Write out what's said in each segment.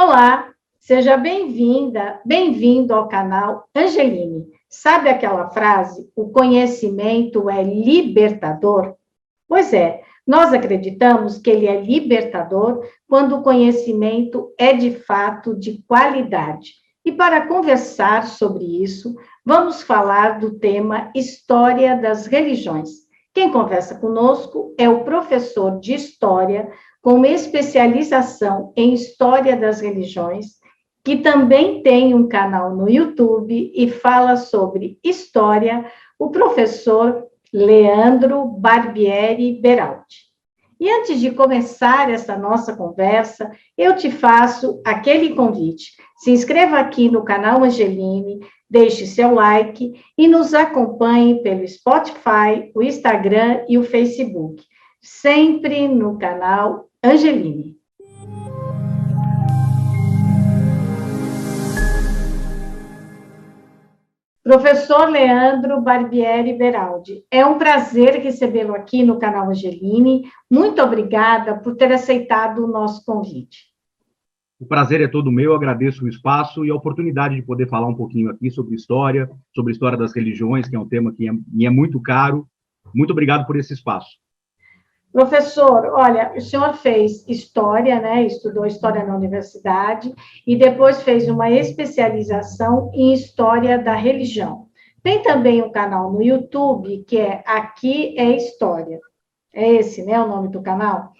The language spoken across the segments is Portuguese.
Olá, seja bem-vinda, bem-vindo ao canal Angeline. Sabe aquela frase, o conhecimento é libertador? Pois é, nós acreditamos que ele é libertador quando o conhecimento é de fato de qualidade. E para conversar sobre isso, vamos falar do tema História das Religiões. Quem conversa conosco é o professor de História, com especialização em História das Religiões, que também tem um canal no YouTube e fala sobre história, o professor Leandro Barbieri Beraldi. E antes de começar essa nossa conversa, eu te faço aquele convite. Se inscreva aqui no canal Angeline, deixe seu like e nos acompanhe pelo Spotify, o Instagram e o Facebook, sempre no canal Angeline. Professor Leandro Barbieri Beraldi, é um prazer recebê-lo aqui no canal Angeline. Muito obrigada por ter aceitado o nosso convite. O prazer é todo meu, agradeço o espaço e a oportunidade de poder falar um pouquinho aqui sobre história, sobre a história das religiões, que é um tema que é, me é muito caro. Muito obrigado por esse espaço. Professor, olha, o senhor fez história, né? Estudou história na universidade e depois fez uma especialização em história da religião. Tem também um canal no YouTube que é Aqui é História. É esse, né? O nome do canal.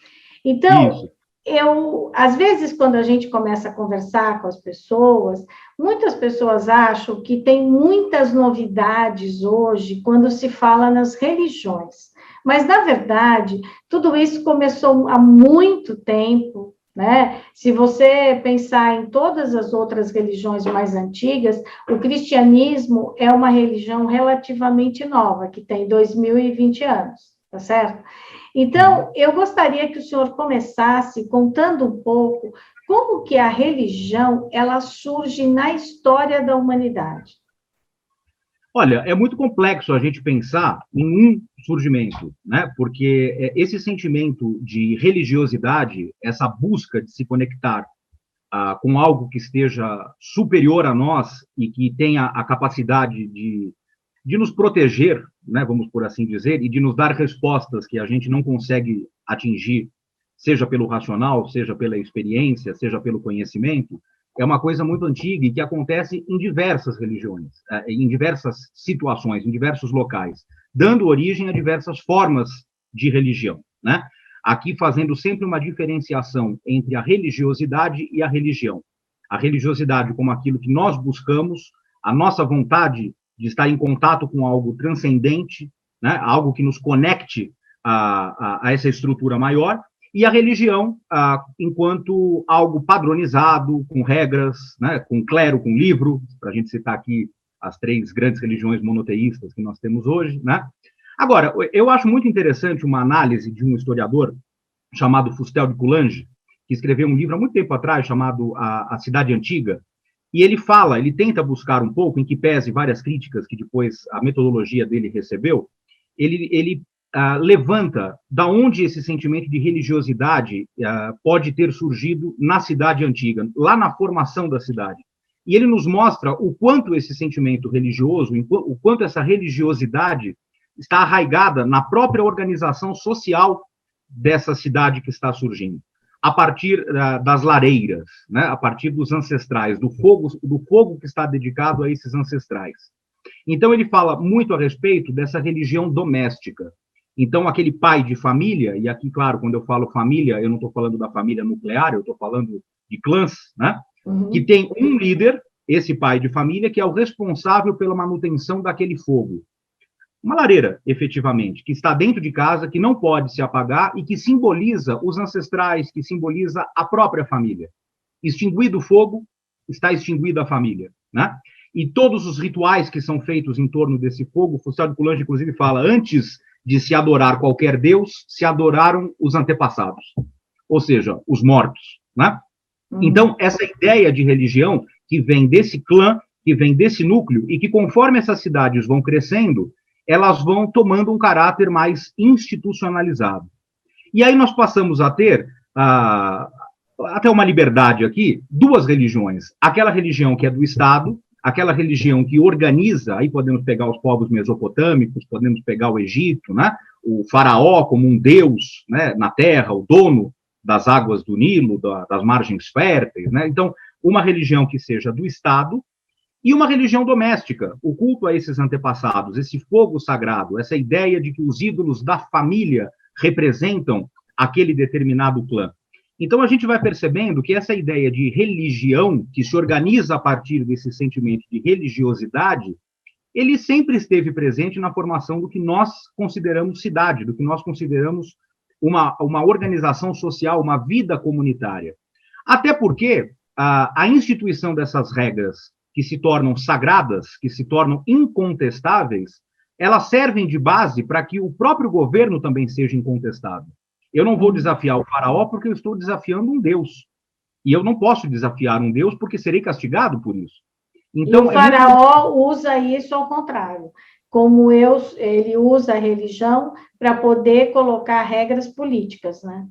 Então, Isso. eu, às vezes, quando a gente começa a conversar com as pessoas, muitas pessoas acham que tem muitas novidades hoje quando se fala nas religiões. Mas, na verdade, tudo isso começou há muito tempo, né? Se você pensar em todas as outras religiões mais antigas, o cristianismo é uma religião relativamente nova, que tem 2020 anos, tá certo? Então, eu gostaria que o senhor começasse contando um pouco como que a religião ela surge na história da humanidade. Olha, é muito complexo a gente pensar em um surgimento, né? Porque é, esse sentimento de religiosidade, essa busca de se conectar ah, com algo que esteja superior a nós e que tenha a capacidade de, de nos proteger, né? Vamos por assim dizer, e de nos dar respostas que a gente não consegue atingir, seja pelo racional, seja pela experiência, seja pelo conhecimento é uma coisa muito antiga e que acontece em diversas religiões, é, em diversas situações, em diversos locais, dando origem a diversas formas de religião, né? Aqui fazendo sempre uma diferenciação entre a religiosidade e a religião. A religiosidade como aquilo que nós buscamos, a nossa vontade de estar em contato com algo transcendente, né? Algo que nos conecte a, a, a essa estrutura maior, e a religião ah, enquanto algo padronizado, com regras, né, com clero, com livro, para a gente citar aqui as três grandes religiões monoteístas que nós temos hoje, né? Agora, eu acho muito interessante uma análise de um historiador chamado Fustel de Coulanges, que escreveu um livro há muito tempo atrás chamado A, a Cidade Antiga, e ele fala, ele tenta buscar um pouco, em que pese várias críticas que depois a metodologia dele recebeu, ele, ele uh, levanta da onde esse sentimento de religiosidade uh, pode ter surgido na cidade antiga, lá na formação da cidade. E ele nos mostra o quanto esse sentimento religioso, o quanto essa religiosidade está arraigada na própria organização social dessa cidade que está surgindo, a partir uh, das lareiras, né, a partir dos ancestrais, do fogo, do fogo que está dedicado a esses ancestrais. Então ele fala muito a respeito dessa religião doméstica, então, aquele pai de família, e aqui, claro, quando eu falo família, eu não estou falando da família nuclear, eu estou falando de clãs, né? Uhum. Que tem um líder, esse pai de família, que é o responsável pela manutenção daquele fogo. Uma lareira, efetivamente, que está dentro de casa, que não pode se apagar e que simboliza os ancestrais, que simboliza a própria família. Extinguido o fogo, está extinguida a família, né? E todos os rituais que são feitos em torno desse fogo, o Fustel de Coulanges, inclusive, fala, antes de se adorar qualquer Deus, se adoraram os antepassados, ou seja, os mortos. Né? Uhum. Então, essa ideia de religião que vem desse clã, que vem desse núcleo, e que conforme essas cidades vão crescendo, elas vão tomando um caráter mais institucionalizado. E aí nós passamos a ter, ah, até uma liberdade aqui, duas religiões. Aquela religião que é do Estado, aquela religião que organiza, aí podemos pegar os povos mesopotâmicos, podemos pegar o Egito, né? o faraó como um deus né? na terra, o dono das águas do Nilo, da, das margens férteis. Né? Então, uma religião que seja do Estado e uma religião doméstica, o culto a esses antepassados, esse fogo sagrado, essa ideia de que os ídolos da família representam aquele determinado clã. Então a gente vai percebendo que essa ideia de religião, que se organiza a partir desse sentimento de religiosidade, ele sempre esteve presente na formação do que nós consideramos cidade, do que nós consideramos uma, uma organização social, uma vida comunitária. Até porque a, a instituição dessas regras que se tornam sagradas, que se tornam incontestáveis, elas servem de base para que o próprio governo também seja incontestável. Eu não vou desafiar o faraó porque eu estou desafiando um Deus. E eu não posso desafiar um Deus porque serei castigado por isso. Então, e o faraó é muito... usa isso ao contrário. Como eu, ele usa a religião para poder colocar regras políticas, né?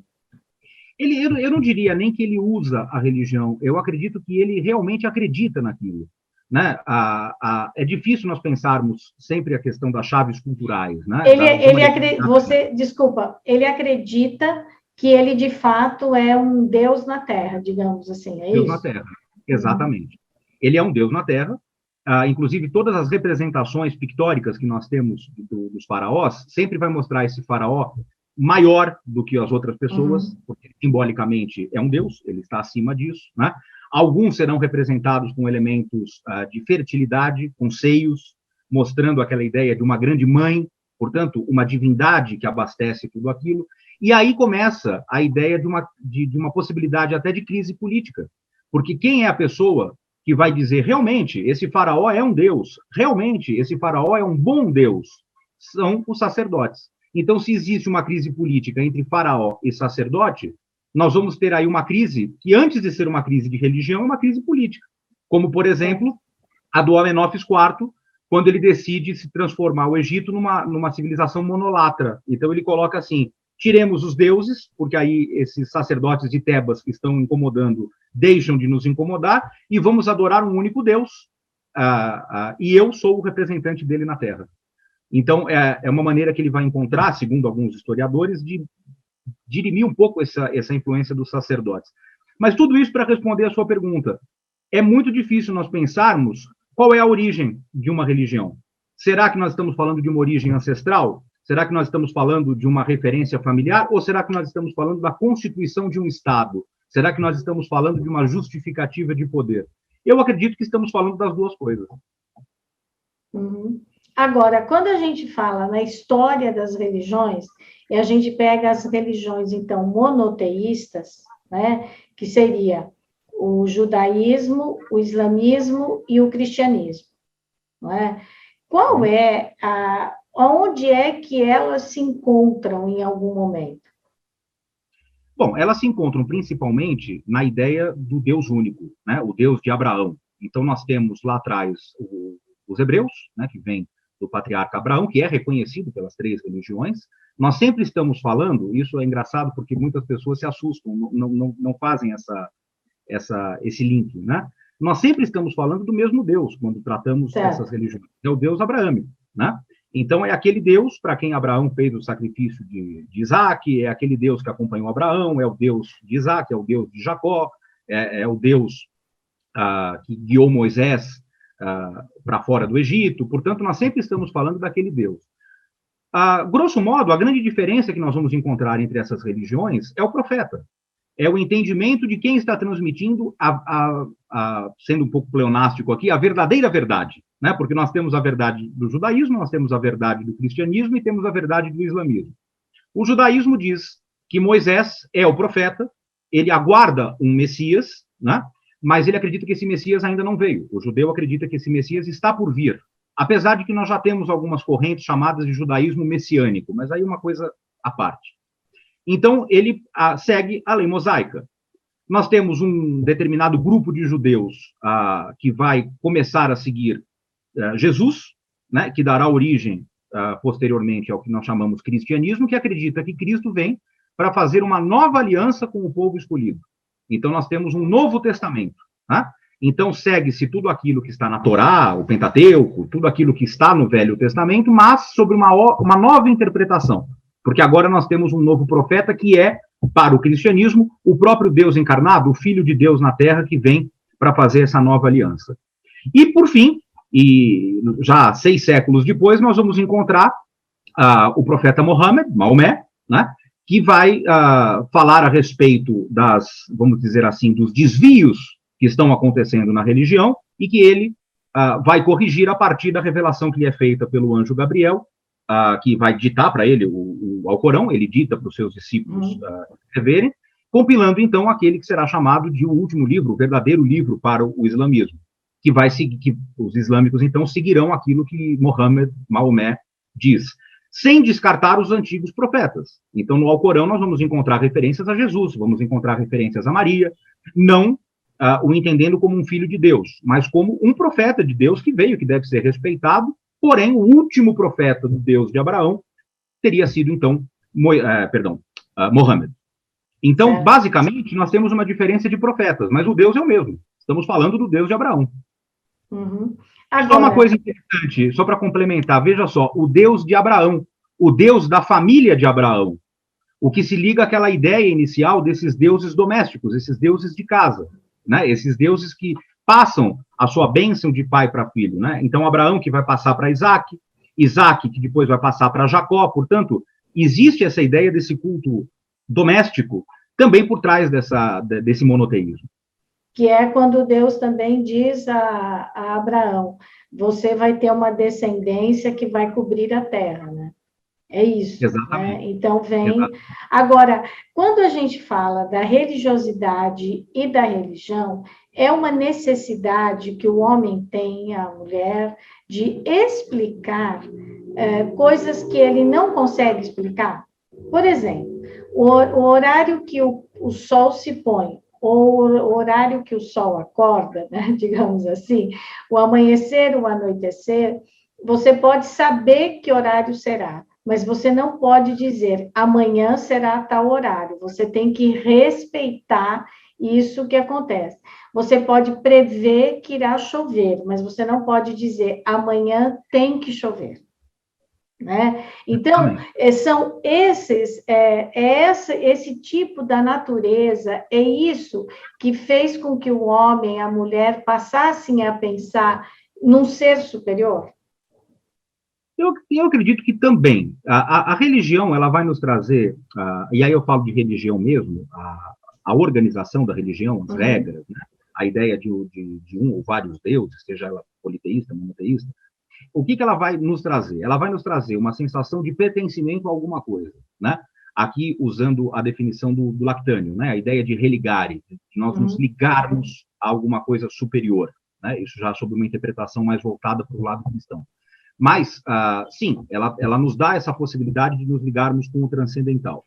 Ele, eu, eu não diria nem que ele usa a religião, eu acredito que ele realmente acredita naquilo. Né? A, a, é difícil nós pensarmos sempre a questão das chaves culturais. Né? Ele, ele acredita, você, desculpa, ele acredita que ele de fato é um Deus na Terra, digamos assim, é Deus isso? na Terra, exatamente. Ele é um Deus na Terra. Ah, inclusive, todas as representações pictóricas que nós temos do, dos faraós sempre vai mostrar esse faraó maior do que as outras pessoas, uhum. porque simbolicamente é um Deus, ele está acima disso, né? Alguns serão representados com elementos uh, de fertilidade, com seios, mostrando aquela ideia de uma grande mãe, portanto, uma divindade que abastece tudo aquilo. E aí começa a ideia de uma, de, de uma possibilidade até de crise política. Porque quem é a pessoa que vai dizer realmente esse faraó é um deus, realmente esse faraó é um bom deus? São os sacerdotes. Então, se existe uma crise política entre faraó e sacerdote, nós vamos ter aí uma crise que, antes de ser uma crise de religião, é uma crise política. Como, por exemplo, a do Amenófis IV, quando ele decide se transformar o Egito numa, numa civilização monolatra. Então, ele coloca assim: tiremos os deuses, porque aí esses sacerdotes de Tebas que estão incomodando deixam de nos incomodar, e vamos adorar um único Deus, uh, uh, e eu sou o representante dele na Terra. Então, é, é uma maneira que ele vai encontrar, segundo alguns historiadores, de dirimir um pouco essa, essa influência dos sacerdotes. Mas tudo isso para responder a sua pergunta. É muito difícil nós pensarmos qual é a origem de uma religião. Será que nós estamos falando de uma origem ancestral? Será que nós estamos falando de uma referência familiar? Ou será que nós estamos falando da constituição de um Estado? Será que nós estamos falando de uma justificativa de poder? Eu acredito que estamos falando das duas coisas. Uhum. Agora, quando a gente fala na história das religiões, e a gente pega as religiões, então, monoteístas, né, que seria o judaísmo, o islamismo e o cristianismo. Não é? Qual é a. Onde é que elas se encontram em algum momento? Bom, elas se encontram principalmente na ideia do Deus único, né? o Deus de Abraão. Então, nós temos lá atrás o, os hebreus, né, que vem do patriarca Abraão, que é reconhecido pelas três religiões. Nós sempre estamos falando, isso é engraçado porque muitas pessoas se assustam, não, não, não fazem essa, essa, esse link, né? Nós sempre estamos falando do mesmo Deus quando tratamos certo. essas religiões. É o Deus abraâmico, né? Então, é aquele Deus para quem Abraão fez o sacrifício de, de Isaac, é aquele Deus que acompanhou Abraão, é o Deus de Isaac, é o Deus de Jacó, é, é o Deus ah, que guiou Moisés uh, para fora do Egito. Portanto, nós sempre estamos falando daquele Deus. Uh, grosso modo, a grande diferença que nós vamos encontrar entre essas religiões é o profeta. É o entendimento de quem está transmitindo, a, a, a, sendo um pouco pleonástico aqui, a verdadeira verdade. Né? Porque nós temos a verdade do judaísmo, nós temos a verdade do cristianismo e temos a verdade do islamismo. O judaísmo diz que Moisés é o profeta, ele aguarda um Messias, né? Mas ele acredita que esse Messias ainda não veio. O judeu acredita que esse Messias está por vir, apesar de que nós já temos algumas correntes chamadas de judaísmo messiânico, mas aí uma coisa à parte. Então, ele a, segue a lei mosaica. Nós temos um determinado grupo de judeus a, que vai começar a seguir é, Jesus, né, que dará origem posteriormente ao que nós chamamos cristianismo, que acredita que Cristo vem para fazer uma nova aliança com o povo escolhido. Então, nós temos um Novo Testamento. Tá? Então, segue-se tudo aquilo que está na Torá, o Pentateuco, tudo aquilo que está no Velho Testamento, mas sobre uma, uma nova interpretação. Porque agora nós temos um novo profeta que é, para o cristianismo, o próprio Deus encarnado, o Filho de Deus na Terra, que vem para fazer essa nova aliança. E, por fim, e já seis séculos depois, nós vamos encontrar uh, o profeta Mohammed, Maomé, né, que vai uh, falar a respeito das, vamos dizer assim, dos desvios que estão acontecendo na religião e que ele uh, vai corrigir a partir da revelação que lhe é feita pelo anjo Gabriel, uh, que vai ditar para ele o, o Alcorão, ele dita para os seus discípulos uhum. escreverem, compilando então aquele que será chamado de o último livro, o verdadeiro livro para o, o islamismo, que vai seguir, que os islâmicos então seguirão aquilo que Mohammed, Maomé diz sem descartar os antigos profetas. Então, no Alcorão, nós vamos encontrar referências a Jesus, vamos encontrar referências a Maria, não uh, o entendendo como um filho de Deus, mas como um profeta de Deus que veio, que deve ser respeitado, porém, o último profeta do Deus de Abraão teria sido, então, Mo uh, perdão, uh, Mohammed. Então, é. basicamente, nós temos uma diferença de profetas, mas o Deus é o mesmo. Estamos falando do Deus de Abraão. Uhum. Agora... Só uma coisa interessante, só para complementar, veja só, o Deus de Abraão, o Deus da família de Abraão, o que se liga àquela ideia inicial desses deuses domésticos, esses deuses de casa, né? Esses deuses que passam a sua bênção de pai para filho, né? Então Abraão que vai passar para Isaac, Isaac que depois vai passar para Jacó, portanto, existe essa ideia desse culto doméstico também por trás dessa, desse monoteísmo que é quando Deus também diz a, a Abraão: você vai ter uma descendência que vai cobrir a terra, né? É isso. Né? Exatamente. Né? Então vem. Exatamente. Agora, quando a gente fala da religiosidade e da religião, é uma necessidade que o homem tem, a mulher, de explicar é, coisas que ele não consegue explicar. Por exemplo, o, o horário que o, o sol se põe ou o horário que o sol acorda, né, digamos assim, o amanhecer, o anoitecer, você pode saber que horário será, mas você não pode dizer amanhã será tal horário. Você tem que respeitar isso que acontece. Você pode prever que irá chover, mas você não pode dizer amanhã tem que chover. Né? Então, é, são esses, é, é essa, esse tipo da natureza, é isso que fez com que o homem e a mulher passassem a pensar num ser superior? Eu, eu acredito que também. A, a, a religião, ela vai nos trazer, uh, e aí eu falo de religião mesmo, a, a organização da religião, as uhum. regras, né? a ideia de, de, de um ou vários deuses, seja ela politeísta, monoteísta, o que, que ela vai nos trazer? Ela vai nos trazer uma sensação de pertencimento a alguma coisa, né? Aqui, usando a definição do, do Lactânio, né? A ideia de religare, de nós uhum. nos ligarmos a alguma coisa superior, né? Isso já sob uma interpretação mais voltada para o lado cristão. Mas, uh, sim, ela, ela nos dá essa possibilidade de nos ligarmos com o transcendental.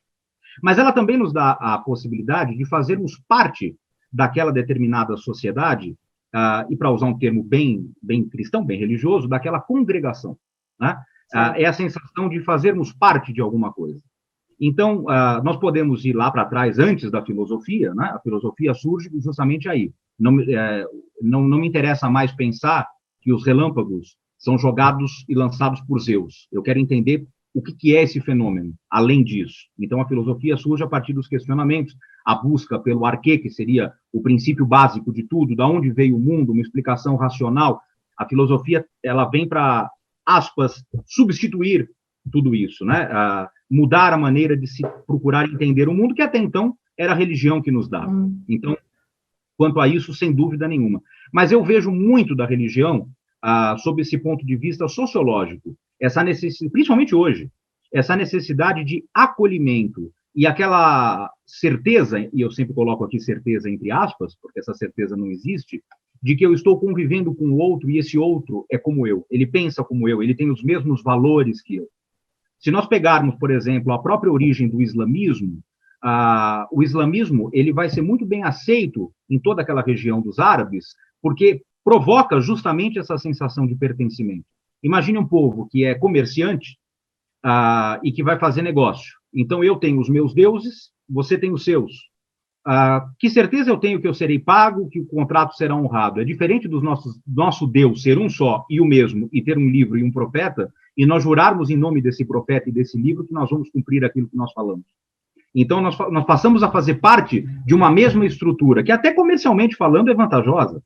Mas ela também nos dá a possibilidade de fazermos parte daquela determinada sociedade uh, e para usar um termo bem, bem cristão, bem religioso, daquela congregação. Né? Uh, é a sensação de fazermos parte de alguma coisa. Então, uh, nós podemos ir lá para trás, antes da filosofia, né? a filosofia surge justamente aí. Não, é, não, não me interessa mais pensar que os relâmpagos são jogados e lançados por Zeus. Eu quero entender o que, que é esse fenômeno, além disso. Então, a filosofia surge a partir dos questionamentos, a busca pelo arquê, que seria o princípio básico de tudo, da onde veio o mundo, uma explicação racional. A filosofia, ela vem para, aspas, substituir tudo isso, né? mudar a maneira de se procurar entender o mundo, que até então era a religião que nos dava. Hum. Então, quanto a isso, sem dúvida nenhuma. Mas eu vejo muito da religião ah, sob esse ponto de vista sociológico, essa necessidade, principalmente hoje, essa necessidade de acolhimento e aquela certeza, e eu sempre coloco aqui certeza entre aspas, porque essa certeza não existe, de que eu estou convivendo com o outro e esse outro é como eu, ele pensa como eu, ele tem os mesmos valores que eu. Se nós pegarmos, por exemplo, a própria origem do islamismo, ah, o islamismo ele vai ser muito bem aceito em toda aquela região dos árabes, porque provoca justamente essa sensação de pertencimento. Imagine um povo que é comerciante ah, e que vai fazer negócio. Então, eu tenho os meus deuses, você tem os seus. ah, que certeza eu tenho que eu serei pago, que o contrato será honrado? É diferente do nosso, Deus ser um só e o mesmo, e ter um livro e um profeta, e nós jurarmos em nome desse profeta e desse livro que nós vamos cumprir aquilo que nós falamos. Então, nós, nós passamos a fazer parte de uma mesma estrutura, que até comercialmente falando é vantajosa.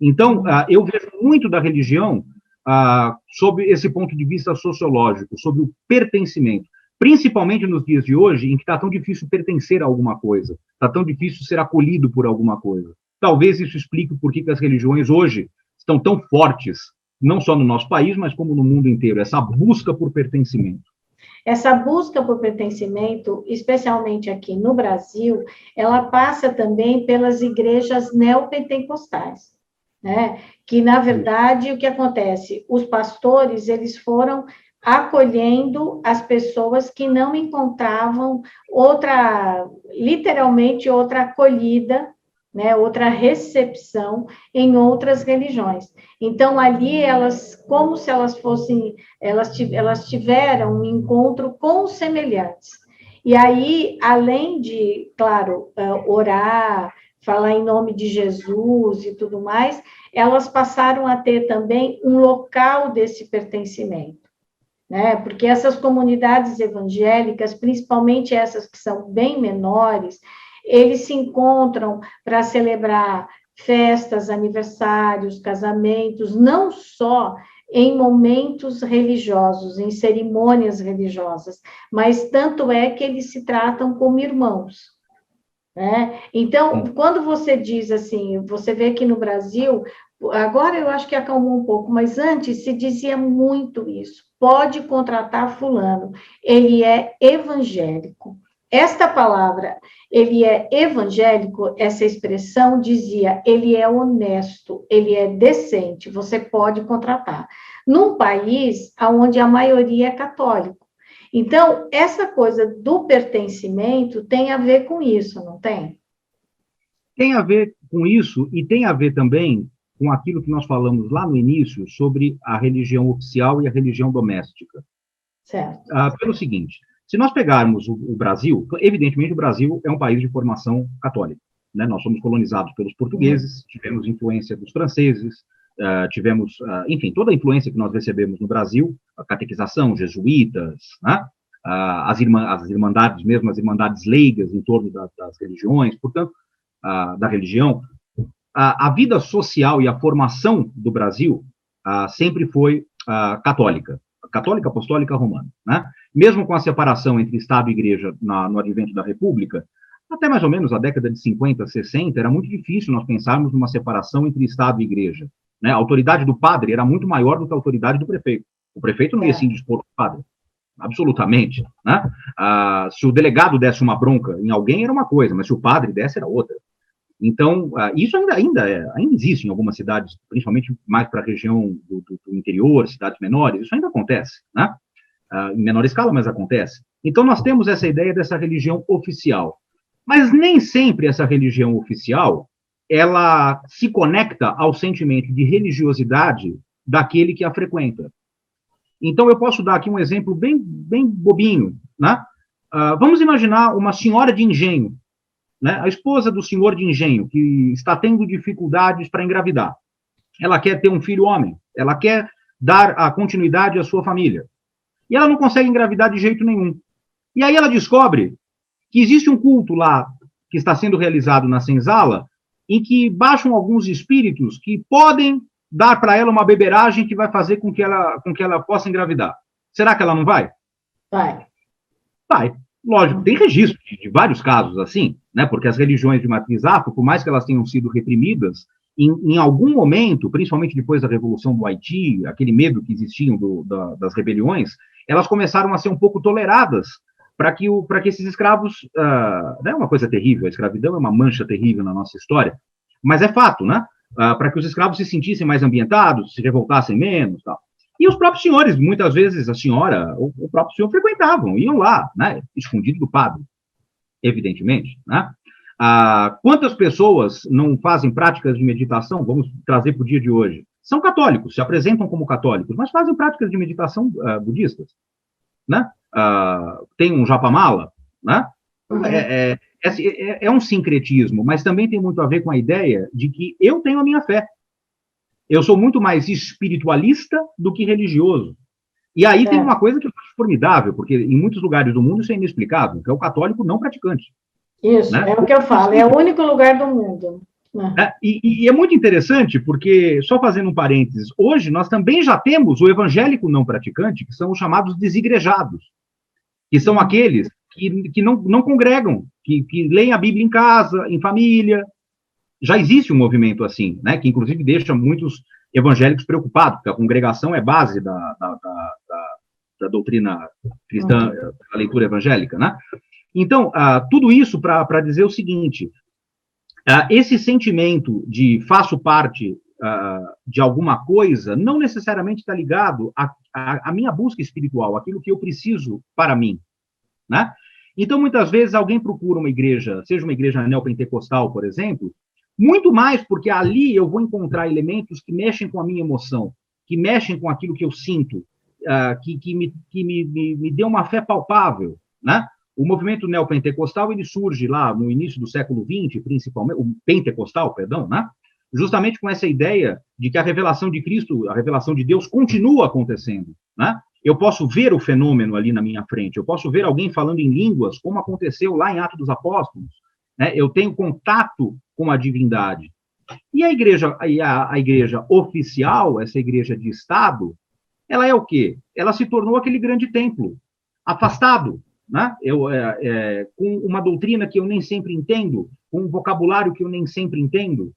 Então, ah, eu vejo muito da religião ah, sob esse ponto de vista sociológico, sobre o pertencimento principalmente nos dias de hoje, em que está tão difícil pertencer a alguma coisa, está tão difícil ser acolhido por alguma coisa. Talvez isso explique por que as religiões hoje estão tão fortes, não só no nosso país, mas como no mundo inteiro, essa busca por pertencimento. Essa busca por pertencimento, especialmente aqui no Brasil, ela passa também pelas igrejas neopentecostais, né? Que na verdade o que acontece, os pastores eles foram acolhendo as pessoas que não encontravam outra, literalmente outra acolhida, né, outra recepção em outras religiões. Então ali elas, como se elas fossem, elas, tiveram um encontro com semelhantes. E aí, além de, claro, eh, orar, falar em nome de Jesus e tudo mais, elas passaram a ter também um local desse pertencimento né? Porque essas comunidades evangélicas, principalmente essas que são bem menores, eles se encontram para celebrar festas, aniversários, casamentos, não só em momentos religiosos, em cerimônias religiosas, mas tanto é que eles se tratam como irmãos. Né? Então, quando você diz assim, você vê que no Brasil, agora eu acho que acalmou um pouco, mas antes se dizia muito isso pode contratar fulano, ele é evangélico. Esta palavra, ele é evangélico, essa expressão dizia, ele é honesto, ele é decente, você pode contratar. Num país onde a maioria é católico. Então, essa coisa do pertencimento tem a ver com isso, não tem? Tem a ver com isso e tem a ver também com aquilo que nós falamos lá no início sobre a religião oficial e a religião doméstica. Certo. Ah, pelo seguinte, se nós pegarmos o, o, Brasil, evidentemente o Brasil é um país de formação católica. Né? Nós somos colonizados pelos portugueses, tivemos influência dos franceses, uh, tivemos, uh, enfim, toda a influência que nós recebemos no Brasil, a catequização, jesuítas, né? uh, as, irmã, as irmandades, mesmo as irmandades leigas em torno da, das religiões, portanto, da religião, a, a vida social e a formação do Brasil ah, sempre foi ah, católica, católica apostólica romana, né? Mesmo com a separação entre Estado e Igreja na, no advento da República, até mais ou menos a década de 50, 60, era muito difícil nós pensarmos numa separação entre Estado e Igreja. Né? A autoridade do padre era muito maior do que a autoridade do prefeito. O prefeito não ia é. se indispor ao padre, absolutamente. Né? Ah, se o delegado desse uma bronca em alguém, era uma coisa, mas se o padre desse, era outra. Então, uh, isso ainda, ainda, é, ainda existe em algumas cidades, principalmente mais para a região do, do, do, interior, cidades menores, isso ainda acontece, né? Uh, em menor escala, mas acontece. Então, nós temos essa ideia dessa religião oficial. Mas nem sempre essa religião oficial, ela se conecta ao sentimento de religiosidade daquele que a frequenta. Então, eu posso dar aqui um exemplo bem, bem bobinho, né? Uh, vamos imaginar uma senhora de engenho, né? A esposa do senhor de engenho, que está tendo dificuldades para engravidar, ela quer ter um filho homem, ela quer dar a continuidade à sua família. E ela não consegue engravidar de jeito nenhum. E aí ela descobre que existe um culto lá que está sendo realizado na senzala, em que baixam alguns espíritos que podem dar para ela uma beberagem que vai fazer com que ela, com que ela possa engravidar. Será que ela não vai? Vai. Vai. Lógico, tem registro de, vários casos assim, né? Porque as religiões de matriz afro, por mais que elas tenham sido reprimidas, em, em, algum momento, principalmente depois da Revolução do Haiti, aquele medo que existia do, da, das rebeliões, elas começaram a ser um pouco toleradas para que, o, que esses escravos. Uh, é uma coisa terrível, a escravidão é uma mancha terrível na nossa história, mas é fato, né? Uh, para que os escravos se sentissem mais ambientados, se revoltassem menos tal. E os próprios senhores, muitas vezes a senhora, o, o próprio senhor frequentavam, iam lá, né, escondido do padre, evidentemente, né? Ah, quantas pessoas não fazem práticas de meditação, vamos trazer para o dia de hoje, são católicos, se apresentam como católicos, mas fazem práticas de meditação uh, budistas, né? Uh, tem um japamala, né? Uhum. É, é, é, é, um sincretismo, mas também tem muito a ver com a ideia de que eu tenho a minha fé. Eu sou muito mais espiritualista do que religioso. E aí tem uma coisa que eu acho formidável, porque em muitos lugares do mundo isso é inexplicável, que é o católico não praticante. Isso, né? é o que eu falo, é o único lugar do mundo. Né? É, e, e, é muito interessante, porque, só fazendo um parênteses, hoje nós também já temos o evangélico não praticante, que são os chamados desigrejados, que são aqueles que, que não, não congregam, que, que leem a Bíblia em casa, em família. Já existe um movimento assim, né, que inclusive deixa muitos evangélicos preocupados, porque a congregação é base da, da, da, da, doutrina cristã, da leitura evangélica, né? Então, uh, tudo isso para dizer o seguinte: uh, esse sentimento de faço parte uh, de alguma coisa não necessariamente está ligado à minha busca espiritual, aquilo que eu preciso para mim, né? Então, muitas vezes, alguém procura uma igreja, seja uma igreja neopentecostal, por exemplo, muito mais porque ali eu vou encontrar elementos que mexem com a minha emoção, que mexem com aquilo que eu sinto, uh, que, que, me, que me, me, me dê uma fé palpável, né? O movimento neopentecostal ele surge lá no início do século XX, principalmente, o pentecostal, perdão, né? justamente com essa ideia de que a revelação de Cristo, a revelação de Deus continua acontecendo, né? Eu posso ver o fenômeno ali na minha frente, eu posso ver alguém falando em línguas, como aconteceu lá em Atos dos Apóstolos, né? Eu tenho contato com a divindade. E a igreja, a, a igreja oficial, essa igreja de Estado, ela é o quê? Ela se tornou aquele grande templo, afastado, né? Eu, é, é, com uma doutrina que eu nem sempre entendo, com um vocabulário que eu nem sempre entendo,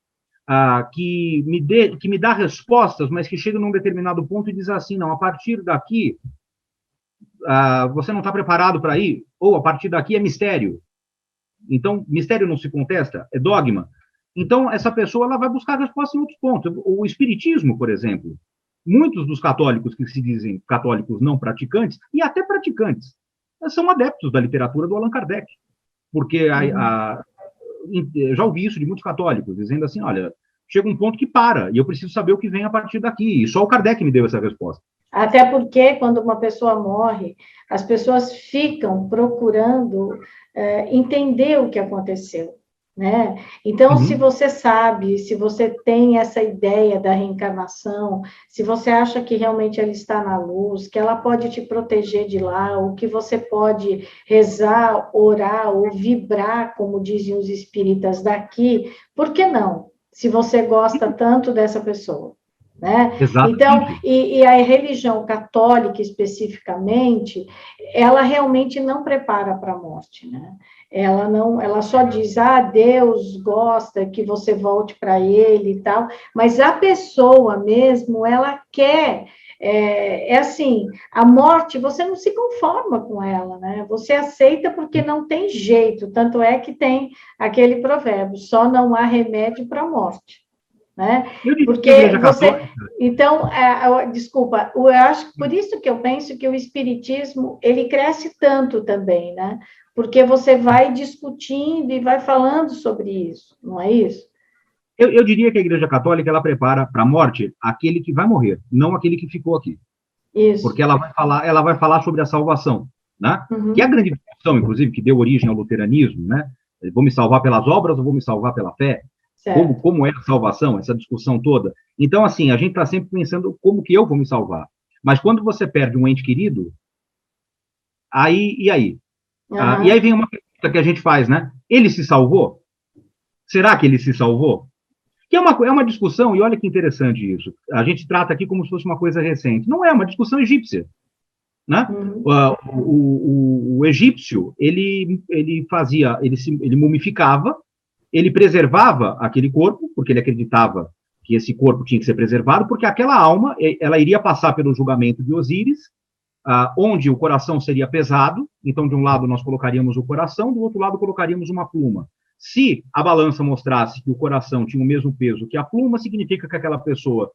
ah, que, me dê, que me dá respostas, mas que chega num determinado ponto e diz assim, não, a partir daqui, ah, você não está preparado para ir, ou a partir daqui é mistério. Então, mistério não se contesta, é dogma. Então, essa pessoa ela vai buscar resposta em outros pontos. O espiritismo, por exemplo, muitos dos católicos que se dizem católicos não praticantes, e até praticantes, são adeptos da literatura do Allan Kardec. Porque a, uhum. a, já ouvi isso de muitos católicos, dizendo assim: olha, chega um ponto que para, e eu preciso saber o que vem a partir daqui. E só o Kardec me deu essa resposta. Até porque, quando uma pessoa morre, as pessoas ficam procurando é, entender o que aconteceu. Né? Então, uhum. se você sabe, se você tem essa ideia da reencarnação, se você acha que realmente ela está na luz, que ela pode te proteger de lá, ou que você pode rezar, orar ou vibrar, como dizem os espíritas daqui, por que não? Se você gosta tanto dessa pessoa. Né? Então, e, e, a religião católica especificamente, ela realmente não prepara para a morte, né? Ela não, ela só diz, ah, Deus gosta que você volte para Ele e tal, mas a pessoa mesmo, ela quer, é, é, assim, a morte, você não se conforma com ela, né? Você aceita porque não tem jeito, tanto é que tem aquele provérbio, só não há remédio para a morte né? Porque você, então, é, desculpa, eu acho por isso que eu penso que o espiritismo ele cresce tanto também, né? Porque você vai discutindo e vai falando sobre isso, não é isso? Eu, eu diria que a Igreja Católica ela prepara para a morte aquele que vai morrer, não aquele que ficou aqui. Isso. Porque ela vai falar, ela vai falar sobre a salvação, né? Uhum. Que é a grande discussão, inclusive, que deu origem ao luteranismo, né? Vou me salvar pelas obras ou vou me salvar pela fé? Como, como é a salvação, essa discussão toda. Então, assim, a gente está sempre pensando como que eu vou me salvar. Mas quando você perde um ente querido, aí, e aí? Uhum. Ah, e aí vem uma pergunta que a gente faz, né? Ele se salvou? Será que ele se salvou? Que é uma, é uma discussão, e olha que interessante isso. A gente trata aqui como se fosse uma coisa recente. Não é, uma discussão egípcia. Né? Uhum. Uh, o, o, o, egípcio, ele, ele fazia, ele, se, ele mumificava, ele preservava aquele corpo, porque ele acreditava que esse corpo tinha que ser preservado, porque aquela alma, ela iria passar pelo julgamento de Osíris, ah, onde o coração seria pesado, então de um lado nós colocaríamos o coração, do outro lado colocaríamos uma pluma. Se a balança mostrasse que o coração tinha o mesmo peso que a pluma, significa que aquela pessoa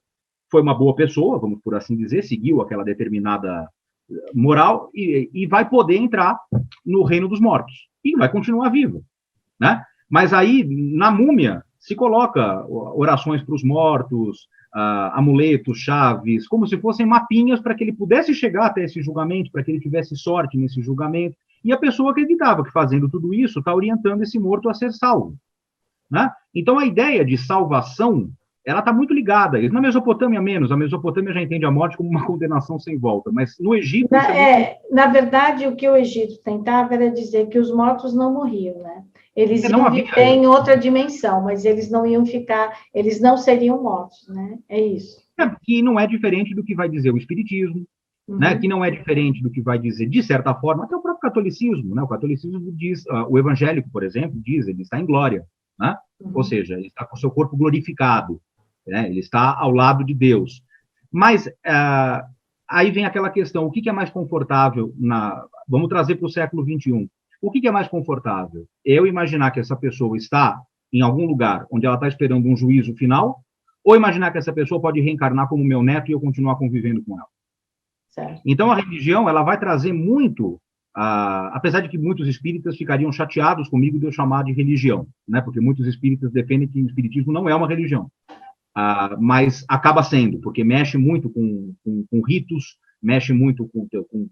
foi uma boa pessoa, vamos por assim dizer, seguiu aquela determinada moral e, e vai poder entrar no reino dos mortos e vai continuar vivo, né? Mas aí, na múmia, se coloca orações para os mortos, uh, amuletos, chaves, como se fossem mapinhas para que ele pudesse chegar até esse julgamento, para que ele tivesse sorte nesse julgamento. E a pessoa acreditava que fazendo tudo isso está orientando esse morto a ser salvo. Né? Então, a ideia de salvação ela está muito ligada. Na Mesopotâmia, menos. A Mesopotâmia já entende a morte como uma condenação sem volta. Mas no Egito. Na, é, é na verdade, o que o Egito tentava era dizer que os mortos não morriam, né? Eles iam havia... viver em outra dimensão, mas eles não iam ficar, eles não seriam mortos, né? É isso. É, que não é diferente do que vai dizer o Espiritismo, né? uhum. né? Que não é diferente do que vai dizer, de certa forma, até o próprio catolicismo, né? O catolicismo diz, uh, o evangélico, por exemplo, diz, ele está em glória, né? Uhum. Ou seja, ele está com o seu corpo glorificado né? ele está ao lado de Deus. Mas uh, aí vem aquela questão: o que, que é mais confortável? Na, vamos trazer para o século XXI. O que, que é mais confortável? Eu imaginar que essa pessoa está em algum lugar onde ela está esperando um juízo final, ou imaginar que essa pessoa pode reencarnar como meu neto e eu continuar convivendo com ela. Certo. Então a religião ela vai trazer muito, uh, apesar de que muitos espíritas ficariam chateados comigo de eu chamar de religião, né? Porque muitos espíritas defendem que o espiritismo não é uma religião. Ah, mas acaba sendo, porque mexe muito com, com, com ritos, mexe muito com, com,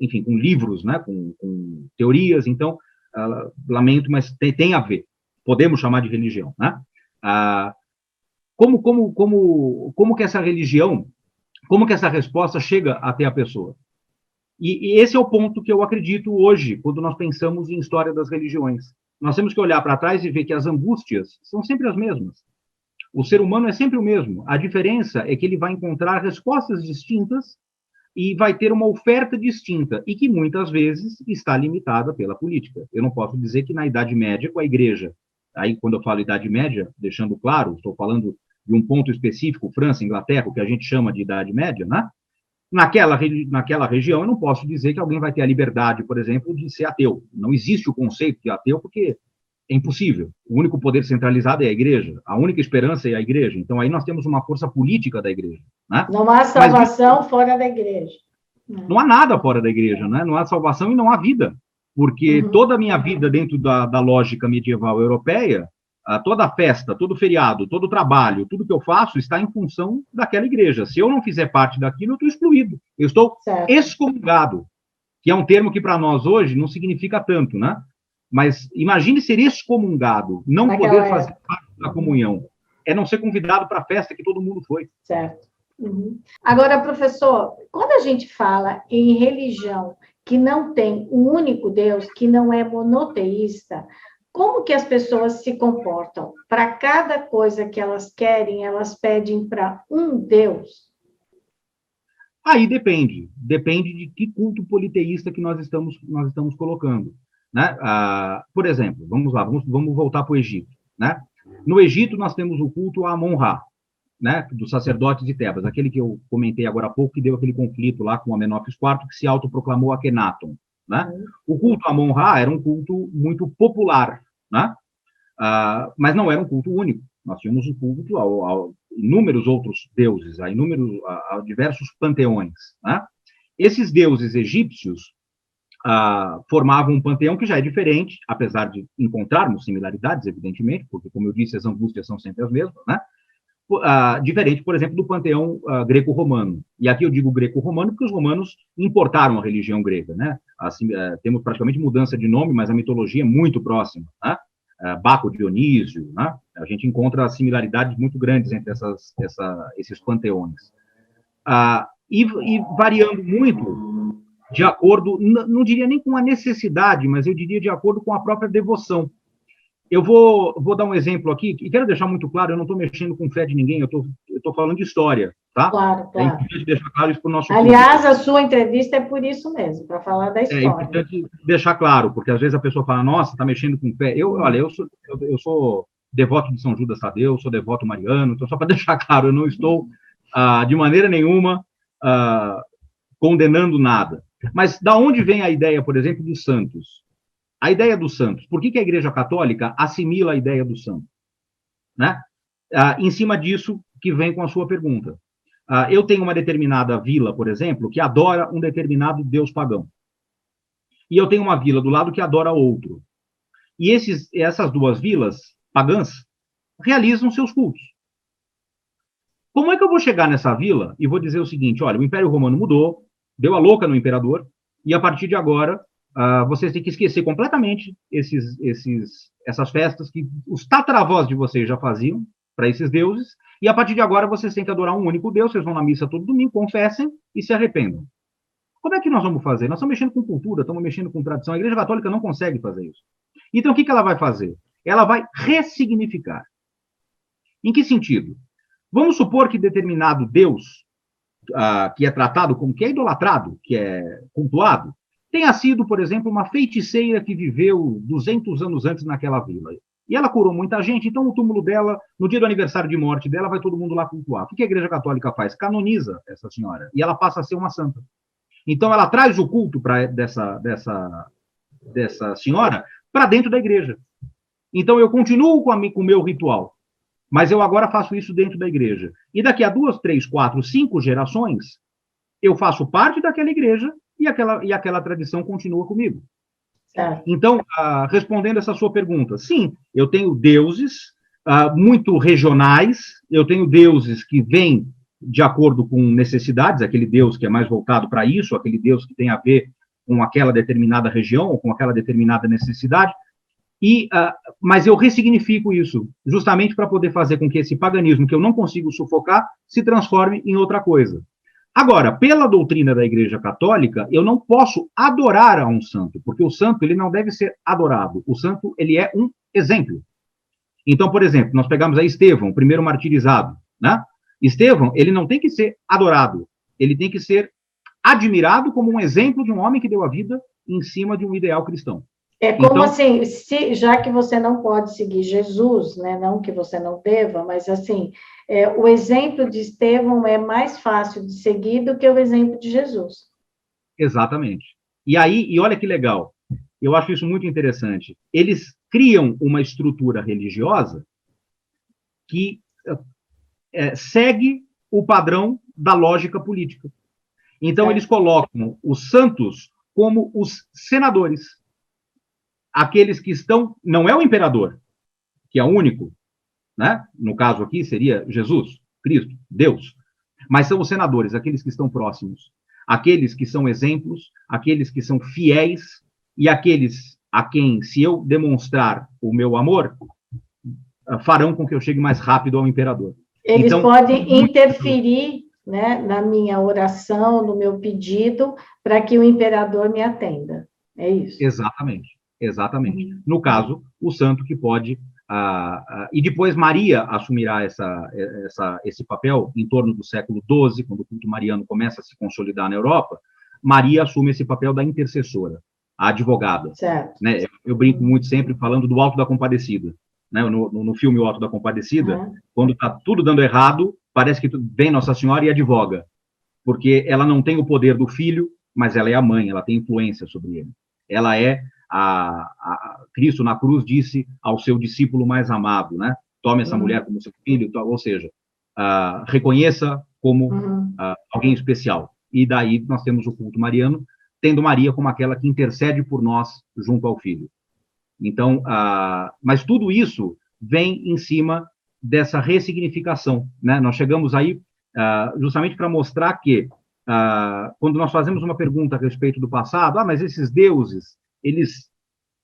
enfim, com livros, né, com, teorias, então, uh, lamento, mas tem, tem, a ver, podemos chamar de religião, né? Uh, como, como, como, como que essa religião, como que essa resposta chega até a pessoa? E, e esse é o ponto que eu acredito hoje, quando nós pensamos em história das religiões. Nós temos que olhar para trás e ver que as angústias são sempre as mesmas. O ser humano é sempre o mesmo. A diferença é que ele vai encontrar respostas distintas e vai ter uma oferta distinta e que muitas vezes está limitada pela política. Eu não posso dizer que na Idade Média, com a Igreja, aí quando eu falo Idade Média, deixando claro, estou falando de um ponto específico, França, Inglaterra, o que a gente chama de Idade Média, né? Naquela, naquela região, eu não posso dizer que alguém vai ter a liberdade, por exemplo, de ser ateu. Não existe o conceito de ateu, porque é impossível. O único poder centralizado é a igreja. A única esperança é a igreja. Então aí nós temos uma força política da igreja. Né? Não há salvação Mas, fora da igreja. Não há nada fora da igreja, né? Não há salvação e não há vida, porque uhum. toda a minha vida dentro da, da lógica medieval europeia, toda a festa, todo feriado, todo trabalho, tudo que eu faço está em função daquela igreja. Se eu não fizer parte daquilo, eu estou excluído. Eu estou certo. excomungado, que é um termo que para nós hoje não significa tanto, né? Mas imagine ser excomungado, não Naquela poder fazer parte da comunhão. É não ser convidado para a festa que todo mundo foi. Certo. Uhum. Agora, professor, quando a gente fala em religião que não tem um único Deus, que não é monoteísta, como que as pessoas se comportam? Para cada coisa que elas querem, elas pedem para um Deus? Aí depende. Depende de que culto politeísta que nós estamos, nós estamos colocando. Né? Ah, por exemplo, vamos lá, vamos, vamos voltar para o Egito. Né? No Egito, nós temos o culto a Amon-Ra, né, dos sacerdotes de Tebas, aquele que eu comentei agora há pouco, que deu aquele conflito lá com Amenófis IV, que se autoproclamou Akhenaton. Né? O culto a Amon-Ra era um culto muito popular, né? Ah, mas não era um culto único. Nós tínhamos um culto a, a inúmeros outros deuses, a, inúmeros, a, a diversos panteões. Né? Esses deuses egípcios uh, formavam um panteão que já é diferente, apesar de encontrarmos similaridades, evidentemente, porque, como eu disse, as angústias são sempre as mesmas, né? Uh, diferente, por exemplo, do panteão uh, greco-romano. E aqui eu digo greco-romano porque os romanos importaram a religião grega, né? Assim, uh, temos praticamente mudança de nome, mas a mitologia é muito próxima, né? Baco Dionísio, né? A gente encontra similaridades muito grandes entre essas, essa, esses panteões. E, e, variando muito de acordo, não diria nem com a necessidade, mas eu diria de acordo com a própria devoção. Eu vou, vou dar um exemplo aqui, e quero deixar muito claro, eu não estou mexendo com fé de ninguém, eu estou falando de história, tá? Claro, é claro. É importante deixar claro isso para o nosso Aliás, público. a sua entrevista é por isso mesmo, para falar da é história. É importante deixar claro, porque às vezes a pessoa fala, nossa, está mexendo com fé. Eu, olha, eu sou, eu, eu sou devoto de São Judas Tadeu, sou devoto mariano, então só para deixar claro, eu não estou, ah, de maneira nenhuma, ah, condenando nada. Mas da onde vem a ideia, por exemplo, dos santos? A ideia dos santos. Por que, que a Igreja Católica assimila a ideia do santo? Né? Ah, em cima disso que vem com a sua pergunta. Ah, eu tenho uma determinada vila, por exemplo, que adora um determinado deus pagão. E eu tenho uma vila do lado que adora outro. E esses, essas duas vilas pagãs realizam seus cultos. Como é que eu vou chegar nessa vila e vou dizer o seguinte: olha, o Império Romano mudou, deu a louca no imperador, e a partir de agora uh, vocês têm que esquecer completamente esses, esses, essas festas que os tataravós de vocês já faziam para esses deuses, e a partir de agora vocês têm que adorar um único Deus, vocês vão na missa todo domingo, confessem e se arrependam. Como é que nós vamos fazer? Nós estamos mexendo com cultura, estamos mexendo com tradição. A Igreja Católica não consegue fazer isso. Então, o que, que ela vai fazer? Ela vai ressignificar. Em que sentido? Vamos supor que determinado Deus, que é tratado como que é idolatrado, que é cultuado, tenha sido, por exemplo, uma feiticeira que viveu 200 anos antes naquela vila. E ela curou muita gente, então o túmulo dela, no dia do aniversário de morte dela, vai todo mundo lá cultuar. O que a Igreja Católica faz? Canoniza essa senhora. E ela passa a ser uma santa. Então ela traz o culto para dessa, dessa, dessa senhora para dentro da igreja. Então eu continuo com, o meu ritual, mas eu agora faço isso dentro da igreja. E daqui a duas, três, quatro, cinco gerações, eu faço parte daquela igreja e aquela, e aquela tradição continua comigo. Então, ah, respondendo essa sua pergunta, sim, eu tenho deuses ah, muito regionais, eu tenho deuses que vêm de acordo com necessidades, aquele Deus que é mais voltado para isso, aquele Deus que tem a ver com aquela determinada região, ou com aquela determinada necessidade, e, uh, mas eu ressignifico isso, justamente para poder fazer com que esse paganismo que eu não consigo sufocar se transforme em outra coisa. Agora, pela doutrina da Igreja Católica, eu não posso adorar a um santo, porque o santo ele não deve ser adorado. O santo ele é um exemplo. Então, por exemplo, nós pegamos aí Estevão, o primeiro martirizado, né? Estevão, ele não tem que ser adorado, ele tem que ser admirado como um exemplo de um homem que deu a vida em cima de um ideal cristão. É como então, assim, se, já que você não pode seguir Jesus, né, não que você não deva, mas assim, é, o exemplo de Estevão é mais fácil de seguir do que o exemplo de Jesus. Exatamente. E aí, e olha que legal, eu acho isso muito interessante. Eles criam uma estrutura religiosa que é, segue o padrão da lógica política. Então, é. eles colocam os santos como os senadores. Aqueles que estão. Não é o imperador, que é o único, né? no caso aqui seria Jesus, Cristo, Deus. Mas são os senadores, aqueles que estão próximos, aqueles que são exemplos, aqueles que são fiéis e aqueles a quem, se eu demonstrar o meu amor, farão com que eu chegue mais rápido ao imperador. Eles então, podem interferir né, na minha oração, no meu pedido, para que o imperador me atenda. É isso. Exatamente, exatamente. Uhum. No caso, o santo que pode. Ah, ah, e depois Maria assumirá essa, essa, esse papel em torno do século XII, quando o culto mariano começa a se consolidar na Europa. Maria assume esse papel da intercessora, a advogada. Certo. Né? Eu, eu brinco muito sempre falando do Alto da Compadecida né, no, no filme O Alto da Compadecida, uhum. quando está tudo dando errado, parece que vem Nossa Senhora e advoga, porque ela não tem o poder do filho, mas ela é a mãe, ela tem influência sobre ele. Ela é a, a Cristo na cruz disse ao seu discípulo mais amado, né? Tome essa uhum. mulher como seu filho, ou seja, uh, reconheça como uhum. uh, alguém especial. E daí nós temos o culto mariano, tendo Maria como aquela que intercede por nós junto ao filho. Então, ah, mas tudo isso vem em cima dessa ressignificação. Né? Nós chegamos aí justamente para mostrar que, quando nós fazemos uma pergunta a respeito do passado, ah, mas esses deuses, eles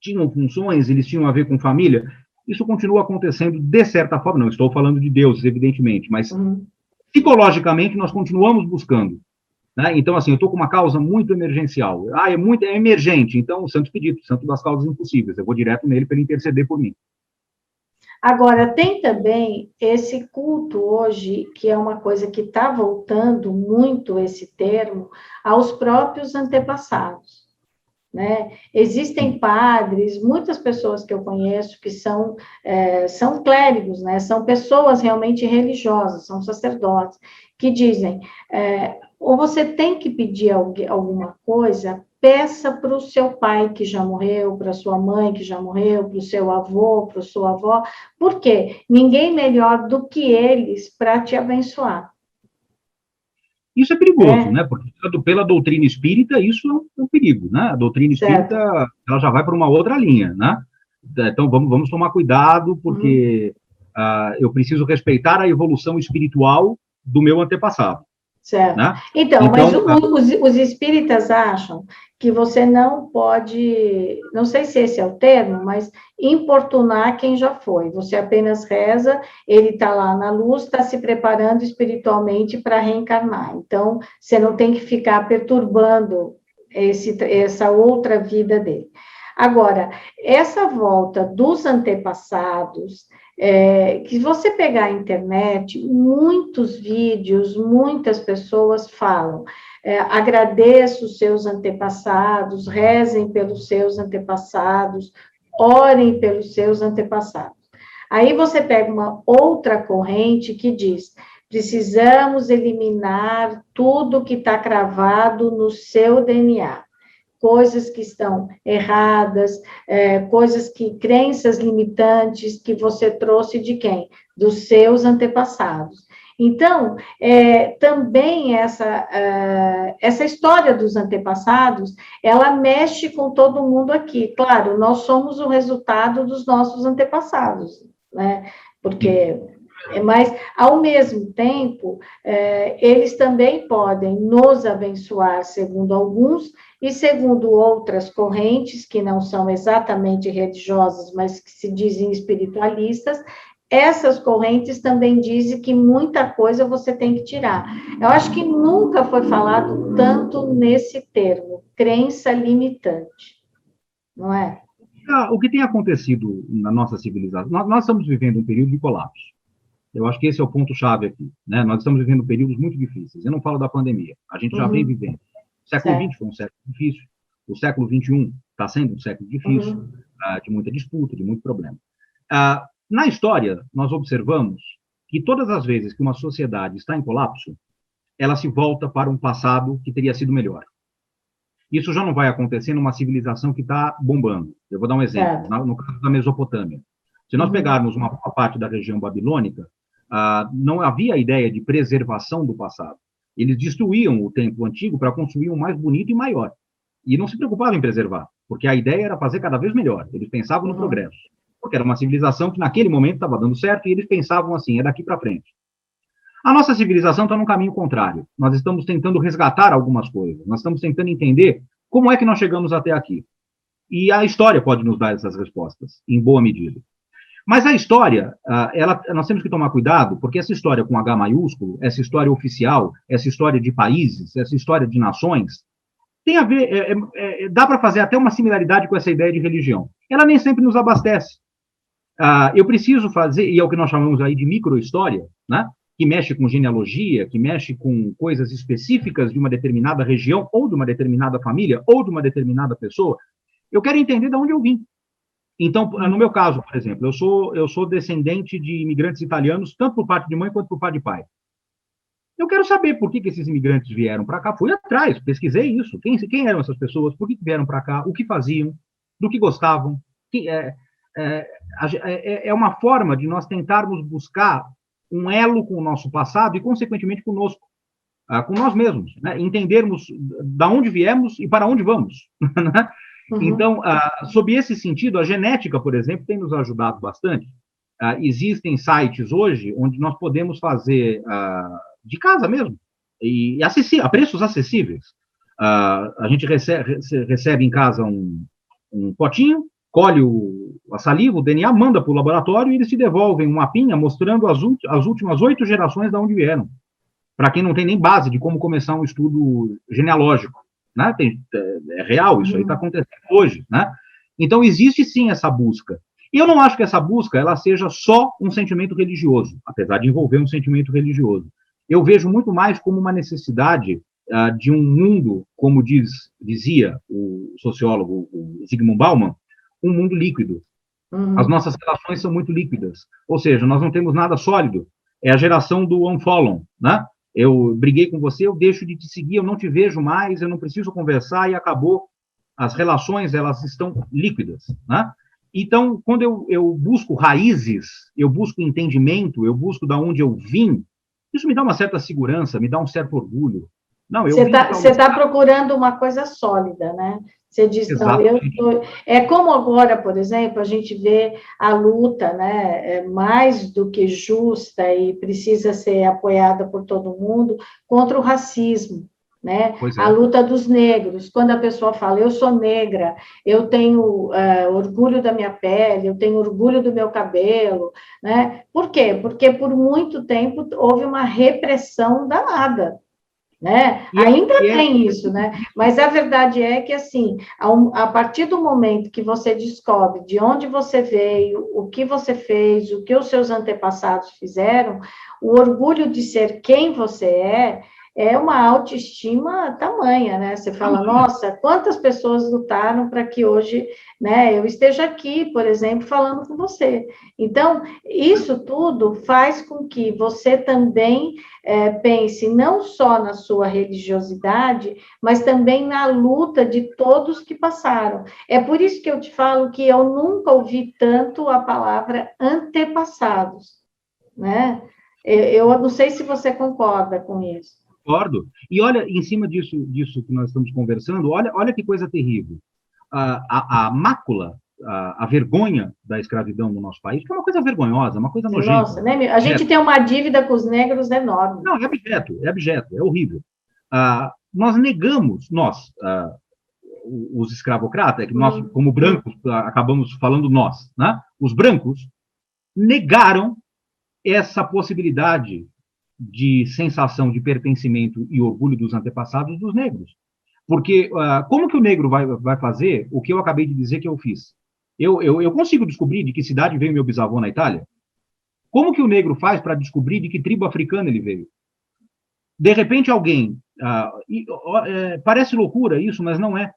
tinham funções, eles tinham a ver com família, isso continua acontecendo de certa forma, não estou falando de deuses, evidentemente, mas uhum. psicologicamente nós continuamos buscando né? Então, assim, eu estou com uma causa muito emergencial. Ah, é muito é emergente. Então, o santo pedido, santo das causas impossíveis. Eu vou direto nele para ele interceder por mim. Agora, tem também esse culto hoje, que é uma coisa que está voltando muito esse termo, aos próprios antepassados. Né? Existem padres, muitas pessoas que eu conheço que são, é, são clérigos, né? são pessoas realmente religiosas, são sacerdotes, que dizem: é, ou você tem que pedir alguma coisa, peça para o seu pai que já morreu, para sua mãe que já morreu, para o seu avô, para sua avó, porque ninguém melhor do que eles para te abençoar. Isso é perigoso, é. né? Porque pela doutrina espírita, isso é um perigo, né? A doutrina espírita, certo. ela já vai para uma outra linha, né? Então, vamos, vamos tomar cuidado, porque hum. uh, eu preciso respeitar a evolução espiritual do meu antepassado. Certo. Né? Então, então, mas o, os, os espíritas acham que você não pode, não sei se esse é o termo, mas importunar quem já foi. Você apenas reza, ele está lá na luz, está se preparando espiritualmente para reencarnar. Então, você não tem que ficar perturbando esse, essa outra vida dele. Agora, essa volta dos antepassados, é, que você pegar a internet, muitos vídeos, muitas pessoas falam. É, agradeça os seus antepassados, rezem pelos seus antepassados, orem pelos seus antepassados. Aí você pega uma outra corrente que diz: precisamos eliminar tudo que está cravado no seu DNA coisas que estão erradas, é, coisas que, crenças limitantes que você trouxe de quem? Dos seus antepassados. Então, é, também essa, é, essa história dos antepassados, ela mexe com todo mundo aqui. Claro, nós somos o resultado dos nossos antepassados, né? Porque mas, ao mesmo tempo, é, eles também podem nos abençoar, segundo alguns, e segundo outras correntes, que não são exatamente religiosas, mas que se dizem espiritualistas, essas correntes também dizem que muita coisa você tem que tirar. Eu acho que nunca foi falado tanto nesse termo, crença limitante, não é? Ah, o que tem acontecido na nossa civilização, nós, nós, estamos vivendo um período de colapso. Eu acho que esse é o ponto-chave aqui. Né? Nós estamos vivendo períodos muito difíceis. Eu não falo da pandemia, a gente já uhum. vem vivendo. O século XX foi um século difícil, o século XXI está sendo um século difícil, uhum. uh, de muita disputa, de muito problema. Uh, na história, nós observamos que todas as vezes que uma sociedade está em colapso, ela se volta para um passado que teria sido melhor. Isso já não vai acontecer numa civilização que está bombando. Eu vou dar um exemplo, no caso da Mesopotâmia. Se nós uhum. pegarmos uma, uma, parte da região babilônica, uh, não havia ideia de preservação do passado. Eles destruíam o templo antigo para construir um mais bonito e maior. E não se preocupavam em preservar, porque a ideia era fazer cada vez melhor. Eles pensavam no uhum. progresso. Porque era uma civilização que naquele momento estava dando certo e eles pensavam assim, é daqui para frente. A nossa civilização está num caminho contrário. Nós estamos tentando resgatar algumas coisas. Nós estamos tentando entender como é que nós chegamos até aqui. E a história pode nos dar essas respostas, em boa medida. Mas a história, ah, ela, nós temos que tomar cuidado, porque essa história com H maiúsculo, essa história oficial, essa história de países, essa história de nações, tem a ver, é, é, é dá para fazer até uma similaridade com essa ideia de religião. Ela nem sempre nos abastece. Ah, eu preciso fazer, e é o que nós chamamos aí de microhistória, né? que mexe com genealogia, que mexe com coisas específicas de uma determinada região, ou de uma determinada família, ou de uma determinada pessoa. Eu quero entender de onde eu vim. Então, no meu caso, por exemplo, eu sou, eu sou descendente de imigrantes italianos, tanto por parte de mãe quanto por parte de pai. Eu quero saber por que, que esses imigrantes vieram para cá. Fui atrás, pesquisei isso. Quem, quem eram essas pessoas? Por que, que vieram para cá? O que faziam? Do que gostavam? Que, é, é, é, é uma forma de nós tentarmos buscar um elo com o nosso passado e, consequentemente, conosco, ah, com nós mesmos. Né? Entendermos da onde viemos e para onde vamos. Né? Uhum. Então, uh, sob esse sentido, a genética, por exemplo, tem nos ajudado bastante. Uh, existem sites hoje onde nós podemos fazer uh, de casa mesmo, e, e a preços acessíveis. a gente recebe, recebe em casa um, um potinho, colhe o, a saliva, o DNA, manda para o laboratório e eles te devolvem um mapinha mostrando as, as últimas oito gerações de onde vieram. Para quem não tem nem base de como começar um estudo genealógico. Né? Tem, é, é real, isso aí está uhum. acontecendo hoje. Né? Então, existe sim essa busca. E eu não acho que essa busca ela seja só um sentimento religioso, apesar de envolver um sentimento religioso. Eu vejo muito mais como uma necessidade uh, de um mundo, como diz, dizia o sociólogo o Zygmunt Bauman, um mundo líquido. Uhum. As nossas relações são muito líquidas, ou seja, nós não temos nada sólido. É a geração do unfollow, né? Eu briguei com você, eu deixo de te seguir, eu não te vejo mais, eu não preciso conversar e acabou. As relações, elas estão líquidas, né? Então, quando eu, eu busco raízes, eu busco entendimento, eu busco da onde eu vim, isso me dá uma certa segurança, me dá um certo orgulho. Não, eu Você está tá procurando uma coisa sólida, né? Você diz, não, eu tô... é como agora, por exemplo, a gente vê a luta, né, é mais do que justa e precisa ser apoiada por todo mundo contra o racismo né? É. A luta dos negros, quando a pessoa fala, eu sou negra, eu tenho uh, orgulho da minha pele, eu tenho orgulho do meu cabelo, né? Por quê? Porque por muito tempo houve uma repressão danada, né? E Ainda é, tem isso, né? Mas a verdade é que, assim, a, a, partir do momento que você descobre de onde você veio, o que você fez, o que os seus antepassados fizeram, o orgulho de ser quem você é, é uma autoestima tamanha, né? Você fala, nossa, quantas pessoas lutaram para que hoje, né, eu esteja aqui, por exemplo, falando com você. Então, isso tudo faz com que você também é, pense não só na sua religiosidade, mas também na luta de todos que passaram. É por isso que eu te falo que eu nunca ouvi tanto a palavra antepassados, né? Eu não sei se você concorda com isso. Concordo. E olha, em cima disso, disso que nós estamos conversando, olha, olha que coisa terrível. A, a, a mácula, a, a, vergonha da escravidão no nosso país, que é uma coisa vergonhosa, uma coisa nojenta. Nossa, né? A gente é. tem uma dívida com os negros enorme. Não, é abjeto, é abjeto, é horrível. Ah, nós negamos, nós, ah, os escravocratas, é que nós, como brancos, acabamos falando nós, né? Os brancos negaram essa possibilidade de sensação de pertencimento e orgulho dos antepassados dos negros. Porque uh, como que o negro vai, vai fazer o que eu acabei de dizer que eu fiz? Eu, eu, eu consigo descobrir de que cidade veio meu bisavô na Itália? Como que o negro faz para descobrir de que tribo africana ele veio? De repente, alguém. Uh, e, uh, parece loucura isso, mas não é.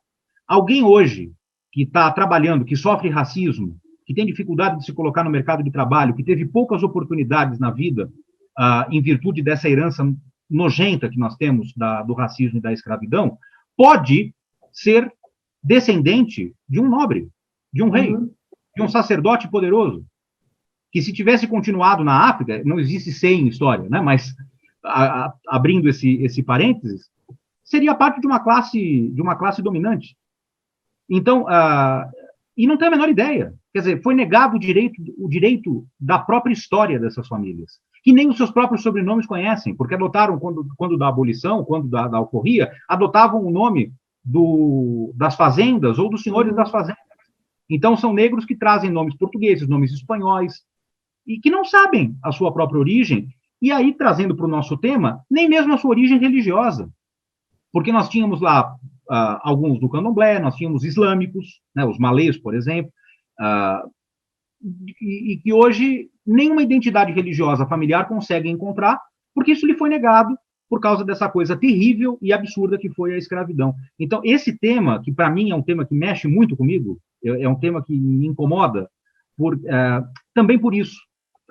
Alguém hoje que está trabalhando, que sofre racismo, que tem dificuldade de se colocar no mercado de trabalho, que teve poucas oportunidades na vida, ah, em virtude dessa herança nojenta que nós temos da, do racismo e da escravidão, pode ser descendente de um nobre, de um rei, uhum. de um sacerdote poderoso, que se tivesse continuado na África, não existe sem história, né? Mas a, a, abrindo esse esse parênteses, seria parte de uma classe de uma classe dominante. Então, uh, e não tem a menor ideia. Quer dizer, foi negado o direito o direito da própria história dessas famílias que nem os seus próprios sobrenomes conhecem, porque adotaram, quando, quando da abolição, quando da, da adotavam o nome do, das fazendas ou dos senhores das fazendas. Então, são negros que trazem nomes portugueses, nomes espanhóis, e que não sabem a sua própria origem, e aí, trazendo para o nosso tema, nem mesmo a sua origem religiosa. Porque nós tínhamos lá uh, alguns do candomblé, nós tínhamos islâmicos, né, os malês, por exemplo, uh, e, e que hoje nenhuma identidade religiosa familiar consegue encontrar, porque isso lhe foi negado por causa dessa coisa terrível e absurda que foi a escravidão. Então, esse tema, que para mim é um tema que mexe muito comigo, é, é um tema que me incomoda, por, uh, também por isso.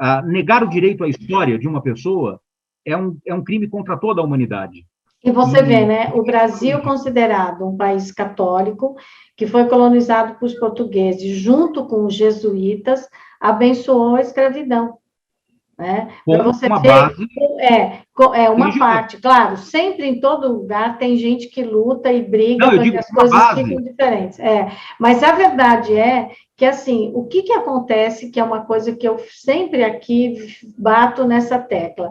Uh, negar o direito à história de uma pessoa é um, é um crime contra toda a humanidade. E você vê, né, o Brasil considerado um país católico, que foi colonizado por portugueses, junto com os jesuítas, abençoou a escravidão. Né? Para você uma ver, base é, é uma parte, claro, sempre em todo lugar tem gente que luta e briga para que as coisas base. fiquem diferentes. É, mas a verdade é que assim, o que, que acontece, que é uma coisa que eu sempre aqui bato nessa tecla,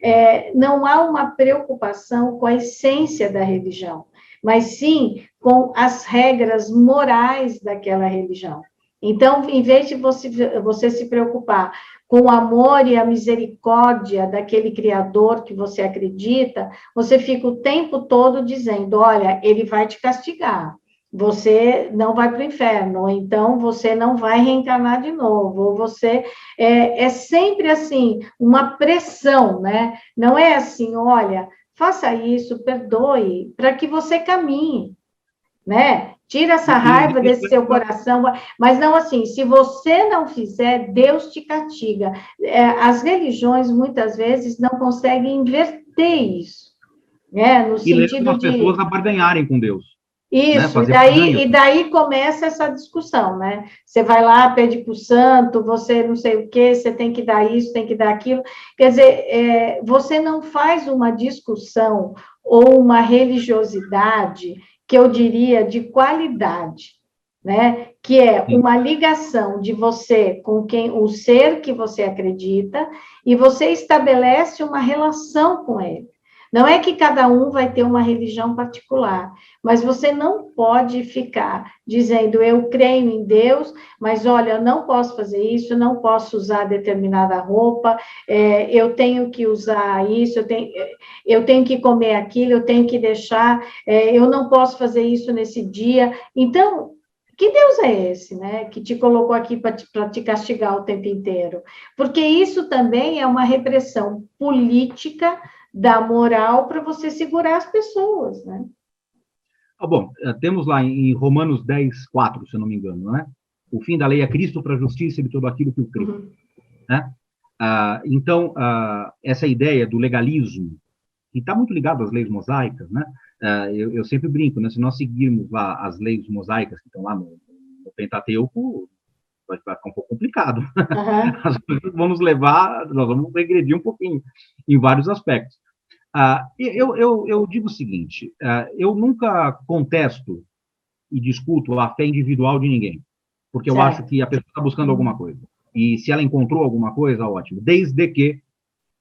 é, não há uma preocupação com a essência da religião, mas sim com as regras morais daquela religião. Então, em vez de você, você se preocupar com o amor e a misericórdia daquele Criador que você acredita, você fica o tempo todo dizendo: olha, ele vai te castigar, você não vai para o inferno, ou então você não vai reencarnar de novo, ou você. É, é sempre assim, uma pressão, né? Não é assim, olha, faça isso, perdoe, para que você caminhe, né? Tira essa raiva desse seu coração, mas não assim, se você não fizer, Deus te castiga. É, as religiões, muitas vezes, não conseguem inverter isso. Né? No e sentido as de... pessoas a barganharem com Deus. Né? Isso, né? e, daí, e daí começa essa discussão, né? Você vai lá, pede para o santo, você não sei o quê, você tem que dar isso, tem que dar aquilo. Quer dizer, é, você não faz uma discussão ou uma religiosidade que eu diria de qualidade, né? Que é uma ligação de você com quem o ser que você acredita e você estabelece uma relação com ele. Não é que cada um vai ter uma religião particular, mas você não pode ficar dizendo eu creio em Deus, mas olha, eu não posso fazer isso, não posso usar determinada roupa, é, eu tenho que usar isso, eu tenho, eu tenho que comer aquilo, eu tenho que deixar, é, eu não posso fazer isso nesse dia. Então, que Deus é esse, né? Que te colocou aqui para te, te castigar o tempo inteiro? Porque isso também é uma repressão política da moral para você segurar as pessoas, né? Ah, bom, eh, temos lá em Romanos 10, 4, se eu não me engano, né? O fim da lei é Cristo para a justiça de tudo aquilo que o crê. Uhum. Né? Ah, então, ah, essa ideia do legalismo, que está muito ligado às leis mosaicas, né? Ah, eu, eu, sempre brinco, né? Se nós seguirmos lá as leis mosaicas que estão lá no, no Pentateuco, vai, vai, ficar um pouco complicado. Uhum. Nos levar, nós vamos regredir um pouquinho em vários aspectos. Uh, eu, eu, eu, digo o seguinte: uh, eu nunca contesto e discuto a fé individual de ninguém, porque certo. eu acho que a pessoa está buscando alguma coisa. E se ela encontrou alguma coisa, ótimo, desde que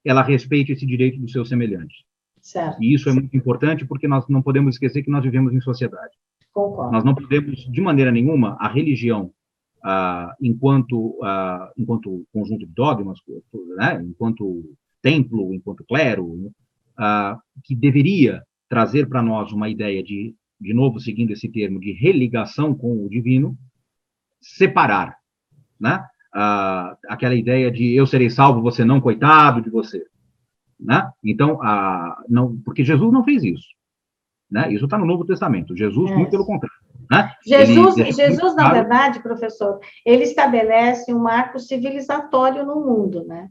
ela respeite esse direito do seu semelhante. Certo. E isso é muito importante porque nós não podemos esquecer que nós vivemos em sociedade. Concordo. Nós não podemos, de maneira nenhuma, a religião, ah, enquanto, ah, enquanto conjunto de dogmas, né, enquanto templo, enquanto clero, uh, que deveria trazer para nós uma ideia de, de novo, seguindo esse termo, de religação com o divino, separar, né? Aquela ideia de eu serei salvo, você não, coitado de você, né? Então, não, porque Jesus não fez isso, né? Isso está no Novo Testamento. Jesus, é. muito pelo contrário. Né? Jesus, Jesus na verdade, professor, ele estabelece um marco civilizatório no mundo, né?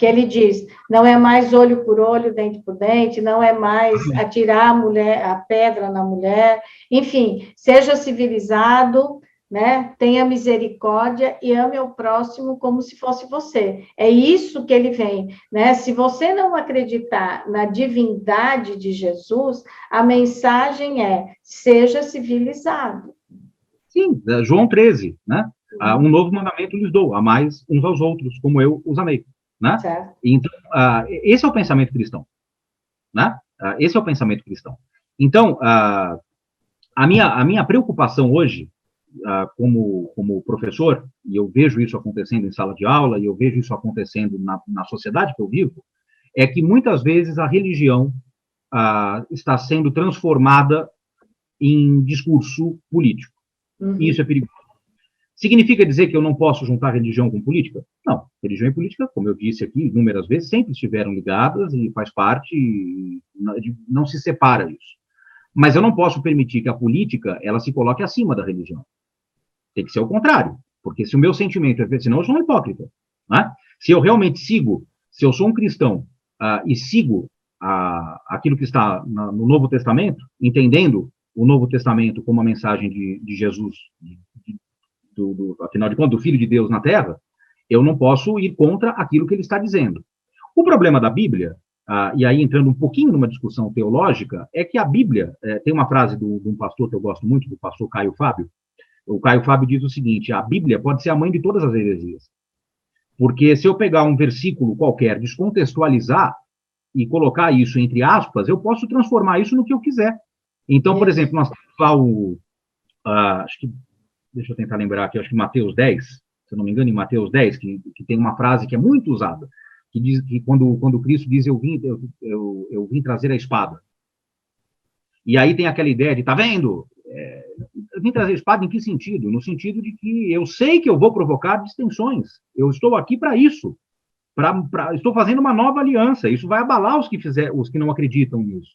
que ele diz, não é mais olho por olho, dente por dente, não é mais atirar a mulher, a pedra na mulher, enfim, seja civilizado, né? Tenha misericórdia e ame o próximo como se fosse você. É isso que ele vem, né? Se você não acreditar na divindade de Jesus, a mensagem é: seja civilizado. Sim, é João 13, né? Ah, um novo mandamento lhes dou, a mais uns aos outros, como eu os amei. Né? Certo. Então, uh, esse é o pensamento cristão. Né? Uh, esse é o pensamento cristão. Então, a, minha, a minha preocupação hoje, como, como professor, e eu vejo isso acontecendo em sala de aula, e eu vejo isso acontecendo na, na sociedade que eu vivo, é que muitas vezes a religião está sendo transformada em discurso político. Uhum. E isso é perigoso. Significa dizer que eu não posso juntar religião com política? Não. Religião e política, como eu disse aqui inúmeras vezes, sempre estiveram ligadas e faz parte, não se separa isso. Mas eu não posso permitir que a política ela se coloque acima da religião. Tem que ser o contrário. Porque se o meu sentimento é, senão eu sou um hipócrita. Né? Se eu realmente sigo, se eu sou um cristão uh, e sigo aquilo que está na, no Novo Testamento, entendendo o Novo Testamento como a mensagem de, de Jesus, de, do, do, afinal de contas, do Filho de Deus na Terra, eu não posso ir contra aquilo que ele está dizendo. O problema da Bíblia, ah, e aí entrando um pouquinho numa discussão teológica, é que a Bíblia, é, tem uma frase do, de um pastor que eu gosto muito, do pastor Caio Fábio, o Caio Fábio diz o seguinte, a Bíblia pode ser a mãe de todas as heresias. Porque se eu pegar um versículo qualquer, descontextualizar e colocar isso entre aspas, eu posso transformar isso no que eu quiser. Então, por exemplo, nós temos lá o, uh, acho que deixa eu tentar lembrar aqui, acho que Mateus 10, se eu não me engano, em Mateus 10, que, que tem uma frase que é muito usada, que diz que quando, quando Cristo diz eu vim, eu, eu, eu vim trazer a espada. E aí tem aquela ideia de, tá vendo? É, eu vim trazer a espada em que sentido? No sentido de que eu sei que eu vou provocar distensões. Eu estou aqui para isso. Pra, pra, estou fazendo uma nova aliança. Isso vai abalar os que, fizer, os que não acreditam nisso.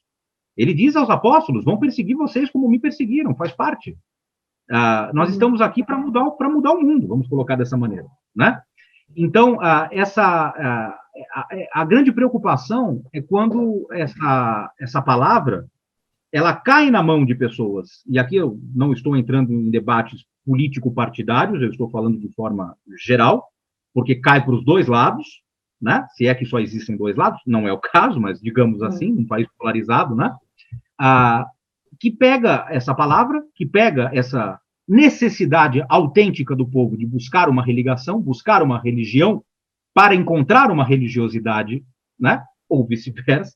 Ele diz aos apóstolos: vão perseguir vocês como me perseguiram, faz parte. Ah, nós uhum. estamos aqui para mudar, para mudar o mundo, vamos colocar dessa maneira, né? Então, ah, essa a, a, grande preocupação é quando essa, essa palavra ela cai na mão de pessoas. E aqui eu não estou entrando em debates político-partidários, eu estou falando de forma geral, porque cai para os dois lados, né? Se é que só existem dois lados, não é o caso, mas digamos assim, um país polarizado, né? Ah, que pega essa palavra, que pega essa necessidade autêntica do povo de buscar uma religação, buscar uma religião, para encontrar uma religiosidade, né? ou vice-versa,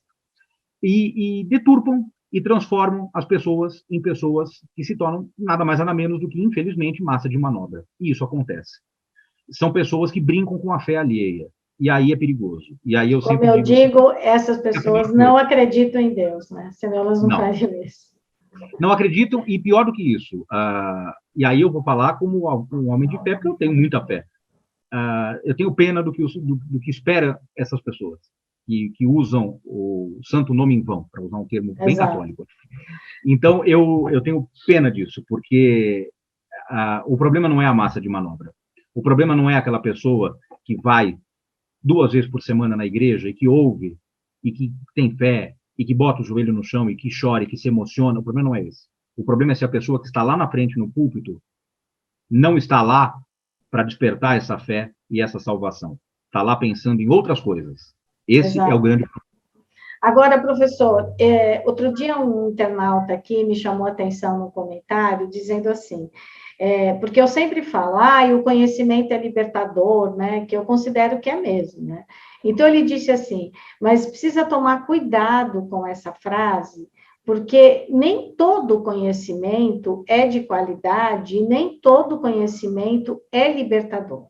e, e deturpam e transformam as pessoas em pessoas que se tornam nada mais nada menos do que, infelizmente, massa de manobra. E isso acontece. São pessoas que brincam com a fé alheia. E aí é perigoso. E aí eu Como eu digo, digo essas pessoas não acreditam em Deus, né? Senão elas não, não. fariam isso. Não acreditam, e pior do que isso, uh, e aí eu vou falar como um homem de fé, porque eu tenho muita fé. Uh, eu tenho pena do que, do, do que espera essas pessoas que, que, usam o santo nome em vão, para usar um termo bem Exato. católico. Então, eu, eu tenho pena disso, porque uh, o problema não é a massa de manobra. O problema não é aquela pessoa que vai duas vezes por semana na igreja e que ouve e que tem fé e que bota o joelho no chão e que chora e que se emociona. O problema não é esse. O problema é se a pessoa que está lá na frente no púlpito não está lá para despertar essa fé e essa salvação. Está lá pensando em outras coisas. Esse Exato. é o grande problema. Agora, professor, é, outro dia um internauta aqui me chamou a atenção no comentário, dizendo assim, é, porque eu sempre falo, ah, o conhecimento é libertador, né, que eu considero que é mesmo, né? Então, ele disse assim, mas precisa tomar cuidado com essa frase, porque nem todo conhecimento é de qualidade nem todo conhecimento é libertador.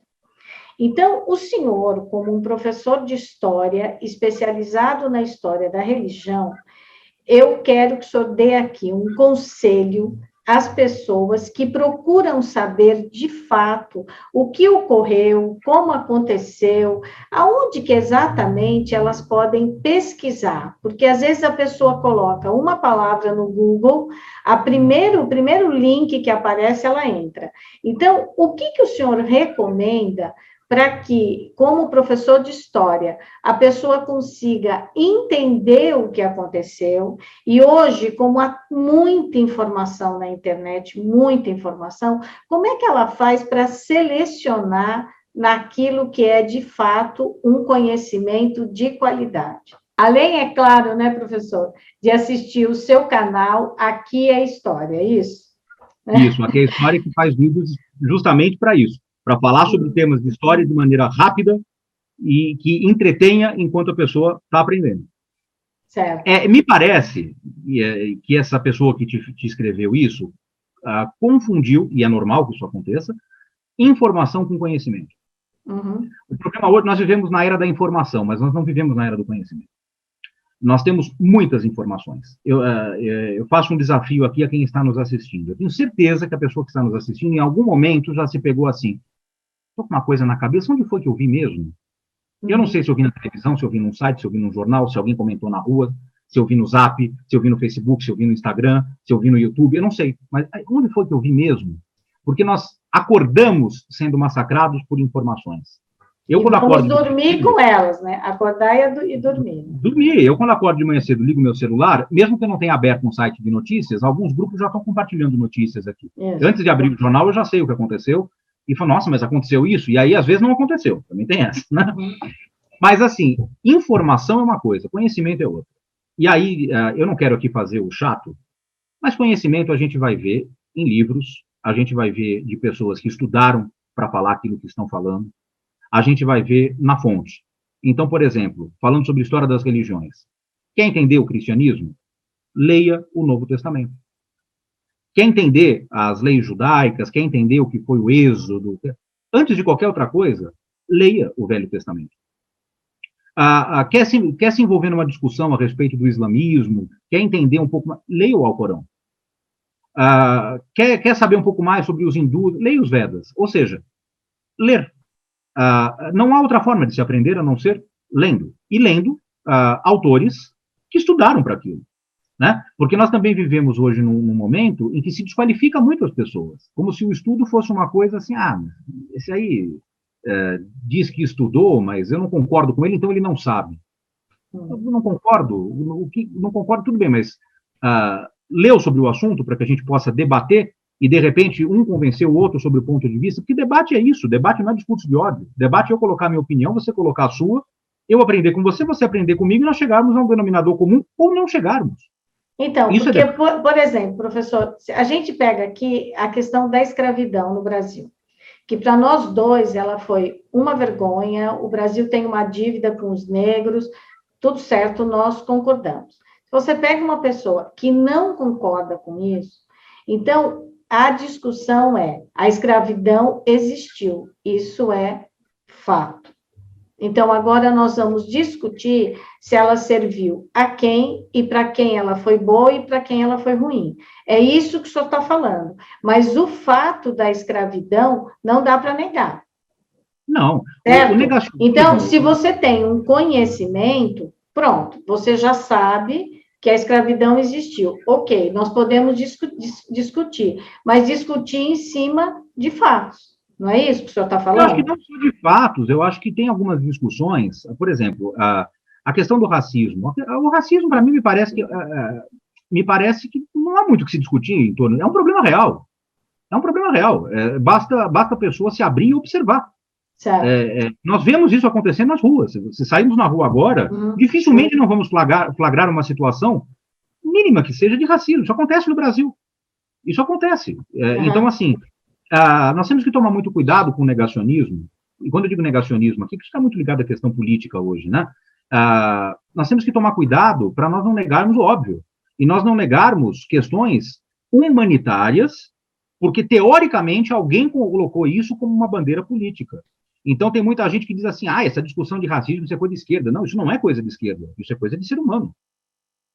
Então, o senhor, como um professor de história, especializado na história da religião, eu quero que o senhor dê aqui um conselho as pessoas que procuram saber de fato o que ocorreu, como aconteceu, aonde que exatamente elas podem pesquisar, porque às vezes a pessoa coloca uma palavra no Google, a primeiro, o primeiro link que aparece ela entra. Então, o que que o senhor recomenda para que, como professor de história, a pessoa consiga entender o que aconteceu. E hoje, como há muita informação na internet, muita informação, como é que ela faz para selecionar naquilo que é de fato um conhecimento de qualidade? Além, é claro, né, professor, de assistir o seu canal Aqui é História, é isso? Isso, Aqui é História que faz vídeos justamente para isso para falar sobre temas de história de maneira rápida e que entretenha enquanto a pessoa está aprendendo. É, me parece é, que essa pessoa que te, te escreveu isso ah, confundiu, e é normal que isso aconteça, informação com conhecimento. Uhum. O problema hoje, nós vivemos na era da informação, mas nós não vivemos na era do conhecimento. Nós temos muitas informações. Eu, uh, eu, faço um desafio aqui a quem está nos assistindo. Eu tenho certeza que a pessoa que está nos assistindo, em algum momento, já se pegou assim: estou com uma coisa na cabeça, onde foi que eu vi mesmo? Eu não uhum. sei se eu vi na televisão, se eu vi num site, se eu vi num jornal, se alguém comentou na rua, se eu vi no Zap, se eu vi no Facebook, se eu vi no Instagram, se eu vi no YouTube, eu não sei. Mas onde foi que eu vi mesmo? Porque nós acordamos sendo massacrados por informações. Eu, quando acordo. dormir cedo, com elas, né? Acordar e, e dormir. Dormir. Eu, quando acordo de manhã cedo, ligo meu celular, mesmo que eu não tenha aberto um site de notícias, alguns grupos já estão compartilhando notícias aqui. Isso. Antes de abrir o jornal, eu já sei o que aconteceu, e fala, nossa, mas aconteceu isso? E aí, às vezes, não aconteceu. Também tem essa, né? Uhum. Mas, assim, informação é uma coisa, conhecimento é outra. E aí, uh, eu não quero aqui fazer o chato, mas conhecimento a gente vai ver em livros, a gente vai ver de pessoas que estudaram para falar aquilo que estão falando, a gente vai ver na fonte. Então, por exemplo, falando sobre a história das religiões, quer entender o cristianismo? Leia o Novo Testamento. Quer entender as leis judaicas, quer entender o que foi o êxodo, antes de qualquer outra coisa, leia o Velho Testamento. Ah, ah, quer, se, quer se envolver numa discussão a respeito do islamismo, quer entender um pouco mais, leia o Alcorão. Ah, quer, quer saber um pouco mais sobre os hindus, leia os Vedas. Ou seja, ler. Ah, não há outra forma de se aprender a não ser lendo. E lendo ah, autores que estudaram para aquilo. Né? Porque nós também vivemos hoje num, num, momento em que se desqualifica muito as pessoas, como se o estudo fosse uma coisa assim, ah, esse aí é, diz que estudou, mas eu não concordo com ele, então ele não sabe. Eu não concordo, o que não concordo tudo bem, mas uh, leu sobre o assunto para que a gente possa debater e de repente um convencer o outro sobre o ponto de vista, porque debate é isso, debate não é discurso de ódio, debate é eu colocar a minha opinião, você colocar a sua, eu aprender com você, você aprender comigo e nós chegarmos a um denominador comum ou não chegarmos. Então, Isso é porque, é por, por exemplo, professor, a gente pega aqui a questão da escravidão no Brasil que para nós dois ela foi uma vergonha, o Brasil tem uma dívida com os negros, tudo certo, nós concordamos. Se você pega uma pessoa que não concorda com isso, então a discussão é: a escravidão existiu, isso é fato. Então, agora nós vamos discutir se ela serviu a quem e para quem ela foi boa e para quem ela foi ruim. É isso que o senhor está falando. Mas o fato da escravidão não dá para negar. Não. Certo? Então, se você tem um conhecimento, pronto, você já sabe que a escravidão existiu. Ok, nós podemos discu discutir, mas discutir em cima de fatos. Não é isso que o senhor está falando? Eu acho que não só de fatos, eu acho que tem algumas discussões, por exemplo, a, a questão do racismo. O racismo, para mim, me parece que me parece que não há muito o que se discutir em torno. É um problema real. É um problema real. É, basta, basta a pessoa se abrir e observar. É, é, nós vemos isso acontecendo nas ruas. Se saímos na rua agora, uhum. dificilmente não vamos flagrar, flagrar uma situação mínima que seja de racismo. Isso acontece no Brasil. Isso acontece. É, uhum. Então, assim, ah, nós temos que tomar muito cuidado com o negacionismo, e quando eu digo negacionismo aqui, que está muito ligado à questão política hoje, né? Ah, nós temos que tomar cuidado para nós não negarmos o óbvio, e nós não negarmos questões humanitárias, porque teoricamente alguém colocou isso como uma bandeira política. Então tem muita gente que diz assim, ah, essa discussão de racismo isso é coisa de esquerda. Não, isso não é coisa de esquerda, isso é coisa de ser humano.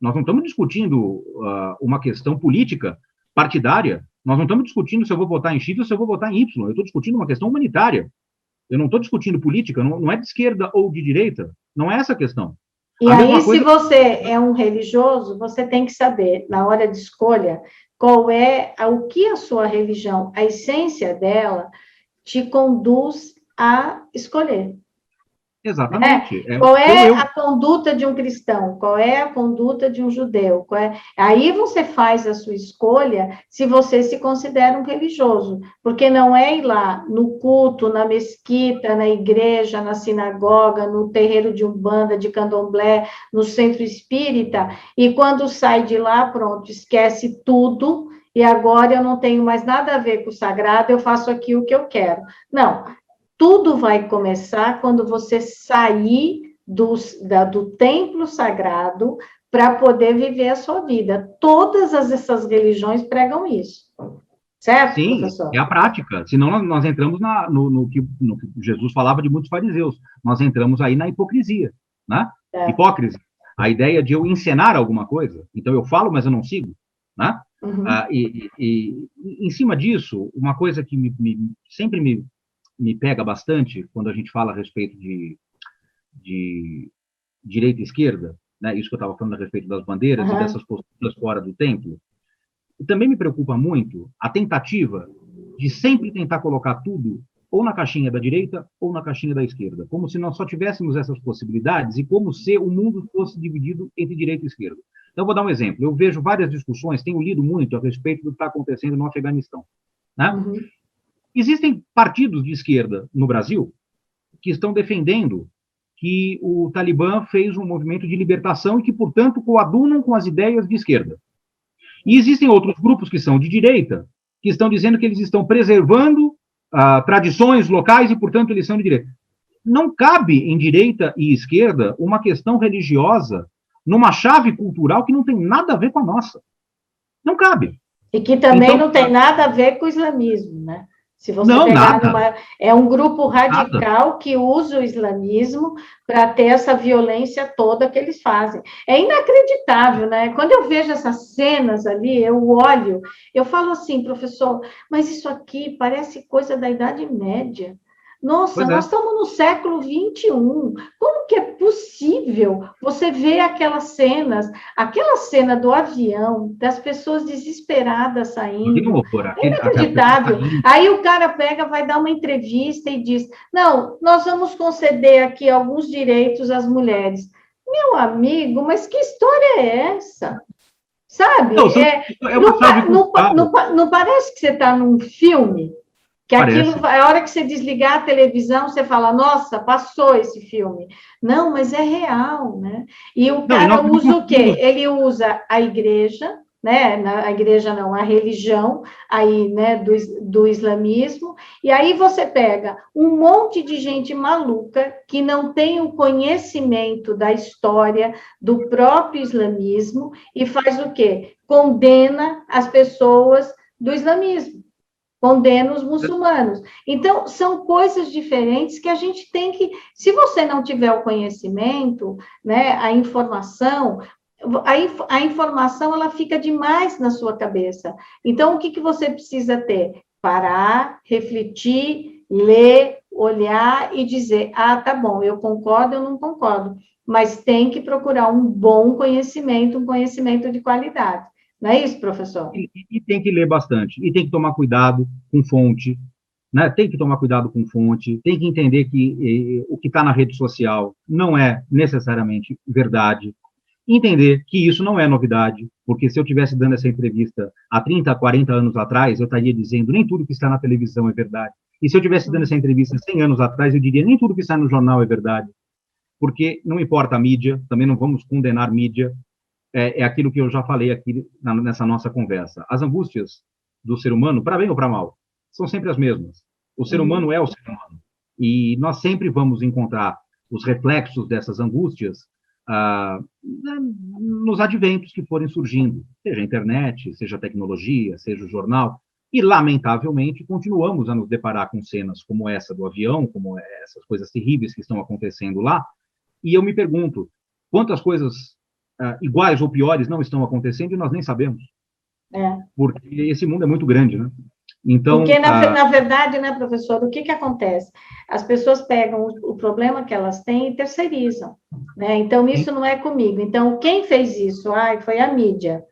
Nós não estamos discutindo uh, uma questão política partidária, nós não estamos discutindo se eu vou votar em X ou se eu vou votar em Y. Eu estou discutindo uma questão humanitária. Eu não estou discutindo política, não, não, é de esquerda ou de direita. Não é essa a questão. E a aí, coisa... se você é um religioso, você tem que saber, na hora de escolha, qual é o que a sua religião, a essência dela, te conduz a escolher. Exatamente. É. Qual é eu... a conduta de um cristão? Qual é a conduta de um judeu? É... Aí você faz a sua escolha se você se considera um religioso, porque não é ir lá no culto, na mesquita, na igreja, na sinagoga, no terreiro de umbanda, de candomblé, no centro espírita, e quando sai de lá, pronto, esquece tudo e agora eu não tenho mais nada a ver com o sagrado, eu faço aqui o que eu quero. Não, tudo vai começar quando você sair do, da, do templo sagrado para poder viver a sua vida. Todas as, essas religiões pregam isso. Certo, Sim, professor? é a prática. Senão nós, nós entramos na, no, no, que, no, que, Jesus falava de muitos fariseus. Nós entramos aí na hipocrisia, né? É. Hipócrisia. A ideia de eu encenar alguma coisa. Então eu falo, mas eu não sigo, né? Uhum. Ah, e, e, e, em cima disso, uma coisa que me, me, sempre me, me pega bastante quando a gente fala a respeito de, de direita e esquerda, né, isso que eu estava falando a respeito das bandeiras uhum. e dessas posturas fora do templo, e também me preocupa muito a tentativa de sempre tentar colocar tudo ou na caixinha da direita ou na caixinha da esquerda, como se nós só tivéssemos essas possibilidades e como se o mundo fosse dividido entre direita e esquerda. Então, vou dar um exemplo. Eu vejo várias discussões, tenho lido muito a respeito do que está acontecendo no Afeganistão. Né? Uhum. Existem partidos de esquerda no Brasil que estão defendendo que o Talibã fez um movimento de libertação e que, portanto, coadunam com as ideias de esquerda. E existem outros grupos que são de direita, que estão dizendo que eles estão preservando uh, tradições locais e, portanto, eles são de direita. Não cabe em direita e esquerda uma questão religiosa numa chave cultural que não tem nada a ver com a nossa. Não cabe. E que também então, não tem nada a ver com o islamismo, né? Se você não, pegar numa, é um grupo radical nada. que usa o islamismo para ter essa violência toda que eles fazem. É inacreditável, né? Quando eu vejo essas cenas ali, eu olho, eu falo assim, professor, mas isso aqui parece coisa da Idade Média. Nossa, é. nós é. estamos no século 21. Como que é possível você ver aquelas cenas, aquela cena do avião, das pessoas desesperadas saindo? É inacreditável. Aí o cara pega, vai dar uma entrevista e diz: Não, nós vamos conceder aqui alguns direitos às mulheres. Meu amigo, mas que história é essa? Sabe? Não, é, não, não, não, não parece que você está num filme? Que Parece. aquilo, a hora que você desligar a televisão, você fala, nossa, passou esse filme. Não, mas é real, né? E o cara não, usa o quê? Ele usa a igreja, né? Na, a igreja não, a religião aí, né, do, do islamismo, e aí você pega um monte de gente maluca que não tem o conhecimento da história do próprio islamismo e faz o quê? Condena as pessoas do islamismo condena os muçulmanos. Então, são coisas diferentes que a gente tem que, se você não tiver o conhecimento, né, a informação, a, a informação ela fica demais na sua cabeça. Então, o que, que você precisa ter? Parar, refletir, ler, olhar e dizer: ah, tá bom, eu concordo, eu não concordo. Mas tem que procurar um bom conhecimento, um conhecimento de qualidade. Não é isso, professor? E, e, tem que ler bastante, e tem que tomar cuidado com fonte, né? tem que tomar cuidado com fonte, tem que entender que o que está na rede social não é necessariamente verdade, entender que isso não é novidade, porque se eu tivesse dando essa entrevista há 30, 40 anos atrás, eu estaria dizendo nem tudo que está na televisão é verdade. E se eu tivesse dando essa entrevista 100 anos atrás, eu diria nem tudo que está no jornal é verdade. Porque não importa a mídia, também não vamos condenar mídia, é, é aquilo que eu já falei aqui na, nessa nossa conversa. As angústias do ser humano, para bem ou para mal, são sempre as mesmas. O ser uhum. humano é o ser humano. E nós sempre vamos encontrar os reflexos dessas angústias ah, nos adventos que forem surgindo, seja a internet, seja a tecnologia, seja o jornal. E, lamentavelmente, continuamos a nos deparar com cenas como essa do avião, como essas coisas terríveis que estão acontecendo lá. E eu me pergunto, quantas coisas uh, iguais ou piores não estão acontecendo e nós nem sabemos. É. Porque esse mundo é muito grande, né? Então, Porque, na, a... na verdade, né, professor, o que, que acontece? As pessoas pegam o, o problema que elas têm e terceirizam. Né? Então, isso não é comigo. Então, quem fez isso? Ah, foi a mídia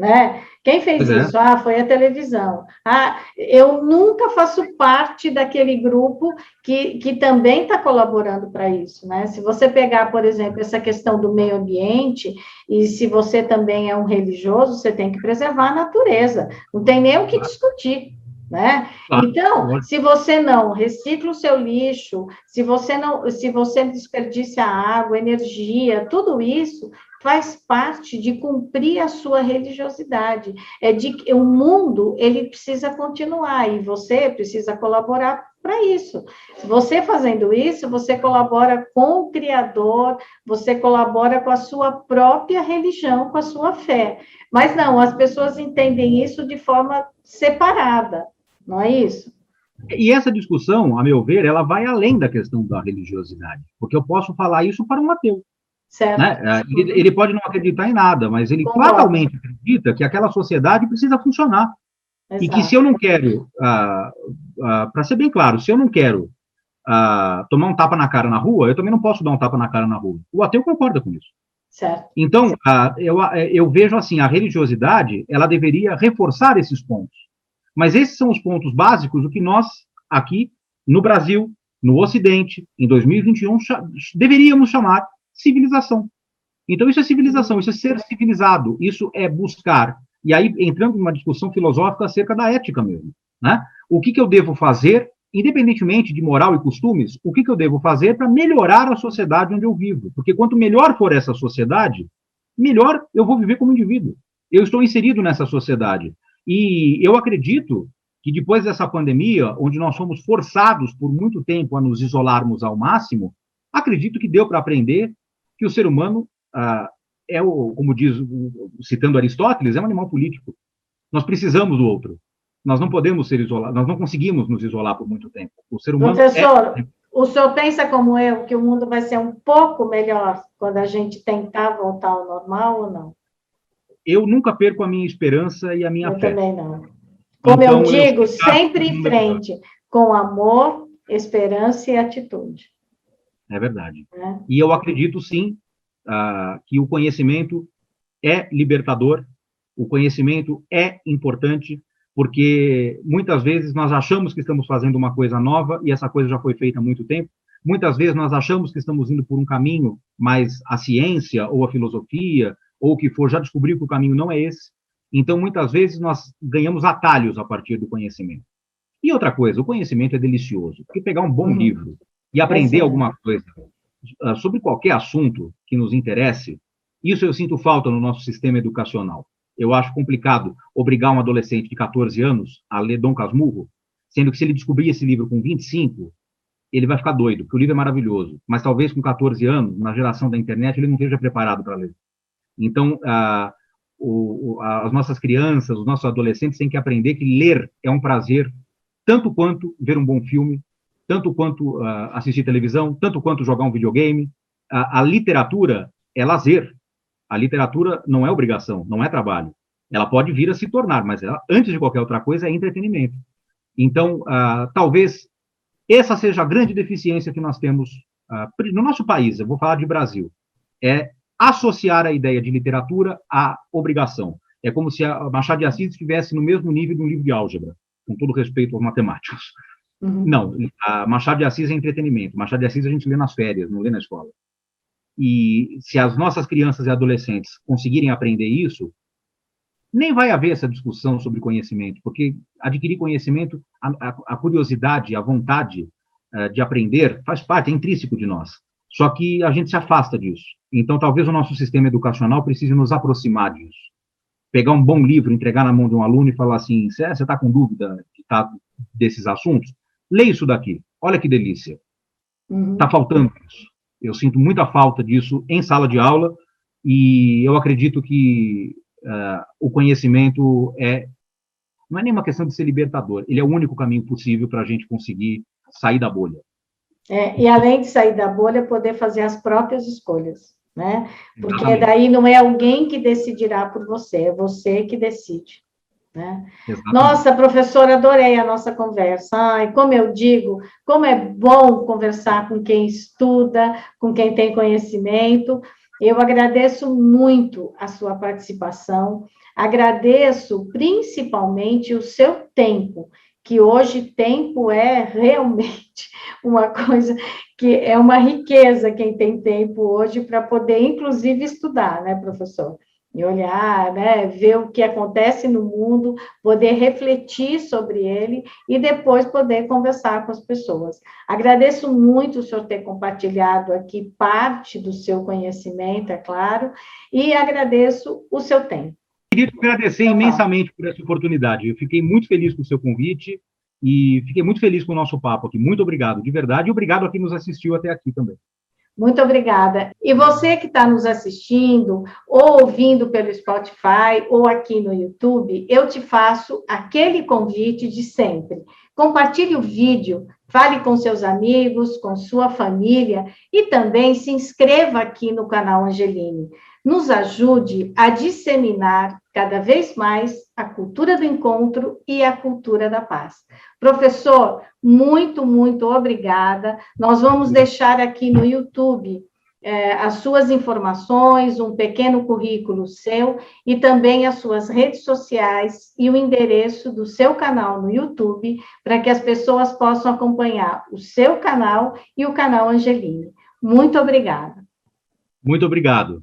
né? Quem fez é. isso? É. Ah, foi a televisão. Ah, eu nunca faço parte daquele grupo que, que também está colaborando para isso, né? Se você pegar, por exemplo, essa questão do meio ambiente, e se você também é um religioso, você tem que preservar a natureza. Não tem nem o que discutir. Né? Então, se você não recicla o seu lixo, se você não, se você desperdiça água, energia, tudo isso faz parte de cumprir a sua religiosidade. É de que o mundo ele precisa continuar e você precisa colaborar para isso. Você fazendo isso, você colabora com o Criador, você colabora com a sua própria religião, com a sua fé. Mas não, as pessoas entendem isso de forma separada, não é isso? E essa discussão, a meu ver, ela vai além da questão da religiosidade, porque eu posso falar isso para um ateu. Né? É, ele, ele, pode não acreditar em nada, mas ele Concordo. fatalmente acredita que aquela sociedade precisa funcionar. Exato. E que se eu não quero, ah, ah, para ser bem claro, se eu não quero ah, tomar um tapa na cara na rua, eu também não posso dar um tapa na cara na rua. O ateu concorda com isso. Certo. Então, eu, eu vejo assim, a religiosidade, ela deveria reforçar esses pontos. Mas esses são os pontos básicos do que nós, aqui no Brasil, no Ocidente, em 2021, deveríamos chamar civilização. Então, isso é civilização, isso é ser civilizado, isso é buscar. E aí, entrando numa discussão filosófica acerca da ética mesmo. Né? O que, que eu devo fazer, independentemente de moral e costumes, o que, que eu devo fazer para melhorar a sociedade onde eu vivo? Porque quanto melhor for essa sociedade, melhor eu vou viver como indivíduo. Eu estou inserido nessa sociedade. E eu acredito que depois dessa pandemia, onde nós fomos forçados por muito tempo a nos isolarmos ao máximo, acredito que deu para aprender que o ser humano ah, é o, como diz, citando Aristóteles, é um animal político. Nós precisamos do outro. Nós não podemos ser isolados, nós não conseguimos nos isolar por muito tempo. O ser humano Professor, é... o senhor pensa como eu que o mundo vai ser um pouco melhor quando a gente tentar voltar ao normal ou não? Eu nunca perco a minha esperança e a minha eu fé. Eu também não. Como então, eu digo, eu sempre em frente, com amor, esperança e atitude. É verdade. É. E eu acredito, sim, uh, que o conhecimento é libertador, o conhecimento é importante, porque muitas vezes nós achamos que estamos fazendo uma coisa nova e essa coisa já foi feita há muito tempo. Muitas vezes nós achamos que estamos indo por um caminho, mas a ciência ou a filosofia ou o que for já descobriu que o caminho não é esse. Então, muitas vezes nós ganhamos atalhos a partir do conhecimento. E outra coisa, o conhecimento é delicioso, porque pegar um bom uhum. livro e aprender alguma coisa uh, sobre qualquer assunto que nos interesse, isso eu sinto falta no nosso sistema educacional. Eu acho complicado obrigar um adolescente de 14 anos a ler Dom Casmurro, sendo que se ele descobrir esse livro com 25, ele vai ficar doido, porque o livro é maravilhoso, mas talvez com 14 anos, na geração da internet, ele não esteja preparado para ler. Então, uh, o, o, as nossas crianças, os nossos adolescentes têm que aprender que ler é um prazer, tanto quanto ver um bom filme, tanto quanto uh, assistir televisão, tanto quanto jogar um videogame. Uh, a literatura é lazer. A literatura não é obrigação, não é trabalho. Ela pode vir a se tornar, mas ela, antes de qualquer outra coisa, é entretenimento. Então, uh, talvez essa seja a grande deficiência que nós temos no nosso país, eu vou falar de Brasil, é associar a ideia de literatura à obrigação. É como se a Machado de Assis estivesse no mesmo nível de um livro de álgebra, com todo respeito aos matemáticos. Uhum. Não, Machado de Assis é entretenimento. Machado de Assis a gente lê nas férias, não lê na escola. E se as nossas crianças e adolescentes conseguirem aprender isso, nem vai haver essa discussão sobre conhecimento, porque adquirir conhecimento, a, a, a curiosidade, a vontade uh, de aprender faz parte, é intrínseco de nós. Só que a gente se afasta disso. Então, talvez o nosso sistema educacional precise nos aproximar disso. Pegar um bom livro, entregar na mão de um aluno e falar assim: você está com dúvida de tá, desses assuntos? Lê isso daqui. Olha que delícia. Está uhum. Tá faltando isso. Eu sinto muita falta disso em sala de aula e eu acredito que uh, o conhecimento é não é nenhuma questão de ser libertador. Ele é o único caminho possível para a gente conseguir sair da bolha. É, e além de sair da bolha, poder fazer as próprias escolhas, né? Porque Exatamente. daí não é alguém que decidirá por você, é você que decide. Né? Nossa, professora, adorei a nossa conversa. Ai, como eu digo, como é bom conversar com quem estuda, com quem tem conhecimento. Eu agradeço muito a sua participação, agradeço principalmente o seu tempo que hoje tempo é realmente uma coisa que é uma riqueza quem tem tempo hoje para poder, inclusive, estudar, né, professor? E olhar, né, ver o que acontece no mundo, poder refletir sobre ele e depois poder conversar com as pessoas. Agradeço muito o senhor ter compartilhado aqui parte do seu conhecimento, é claro, e agradeço o seu tempo. Queria te agradecer imensamente por essa oportunidade. Eu fiquei muito feliz com o seu convite e fiquei muito feliz com o nosso papo aqui. Muito obrigado, de verdade, e obrigado a quem nos assistiu até aqui também. Muito obrigada. E você que está nos assistindo, ou ouvindo pelo Spotify, ou aqui no YouTube, eu te faço aquele convite de sempre. Compartilhe o vídeo, fale com seus amigos, com sua família e também se inscreva aqui no canal Angeline nos ajude a disseminar cada vez mais a cultura do encontro e a cultura da paz. Professor, muito, muito obrigada. Nós vamos deixar aqui no YouTube é, as suas informações, um pequeno currículo seu e também as suas redes sociais e o endereço do seu canal no YouTube para que as pessoas possam acompanhar o seu canal e o canal Angeline. Muito obrigada. Muito obrigado.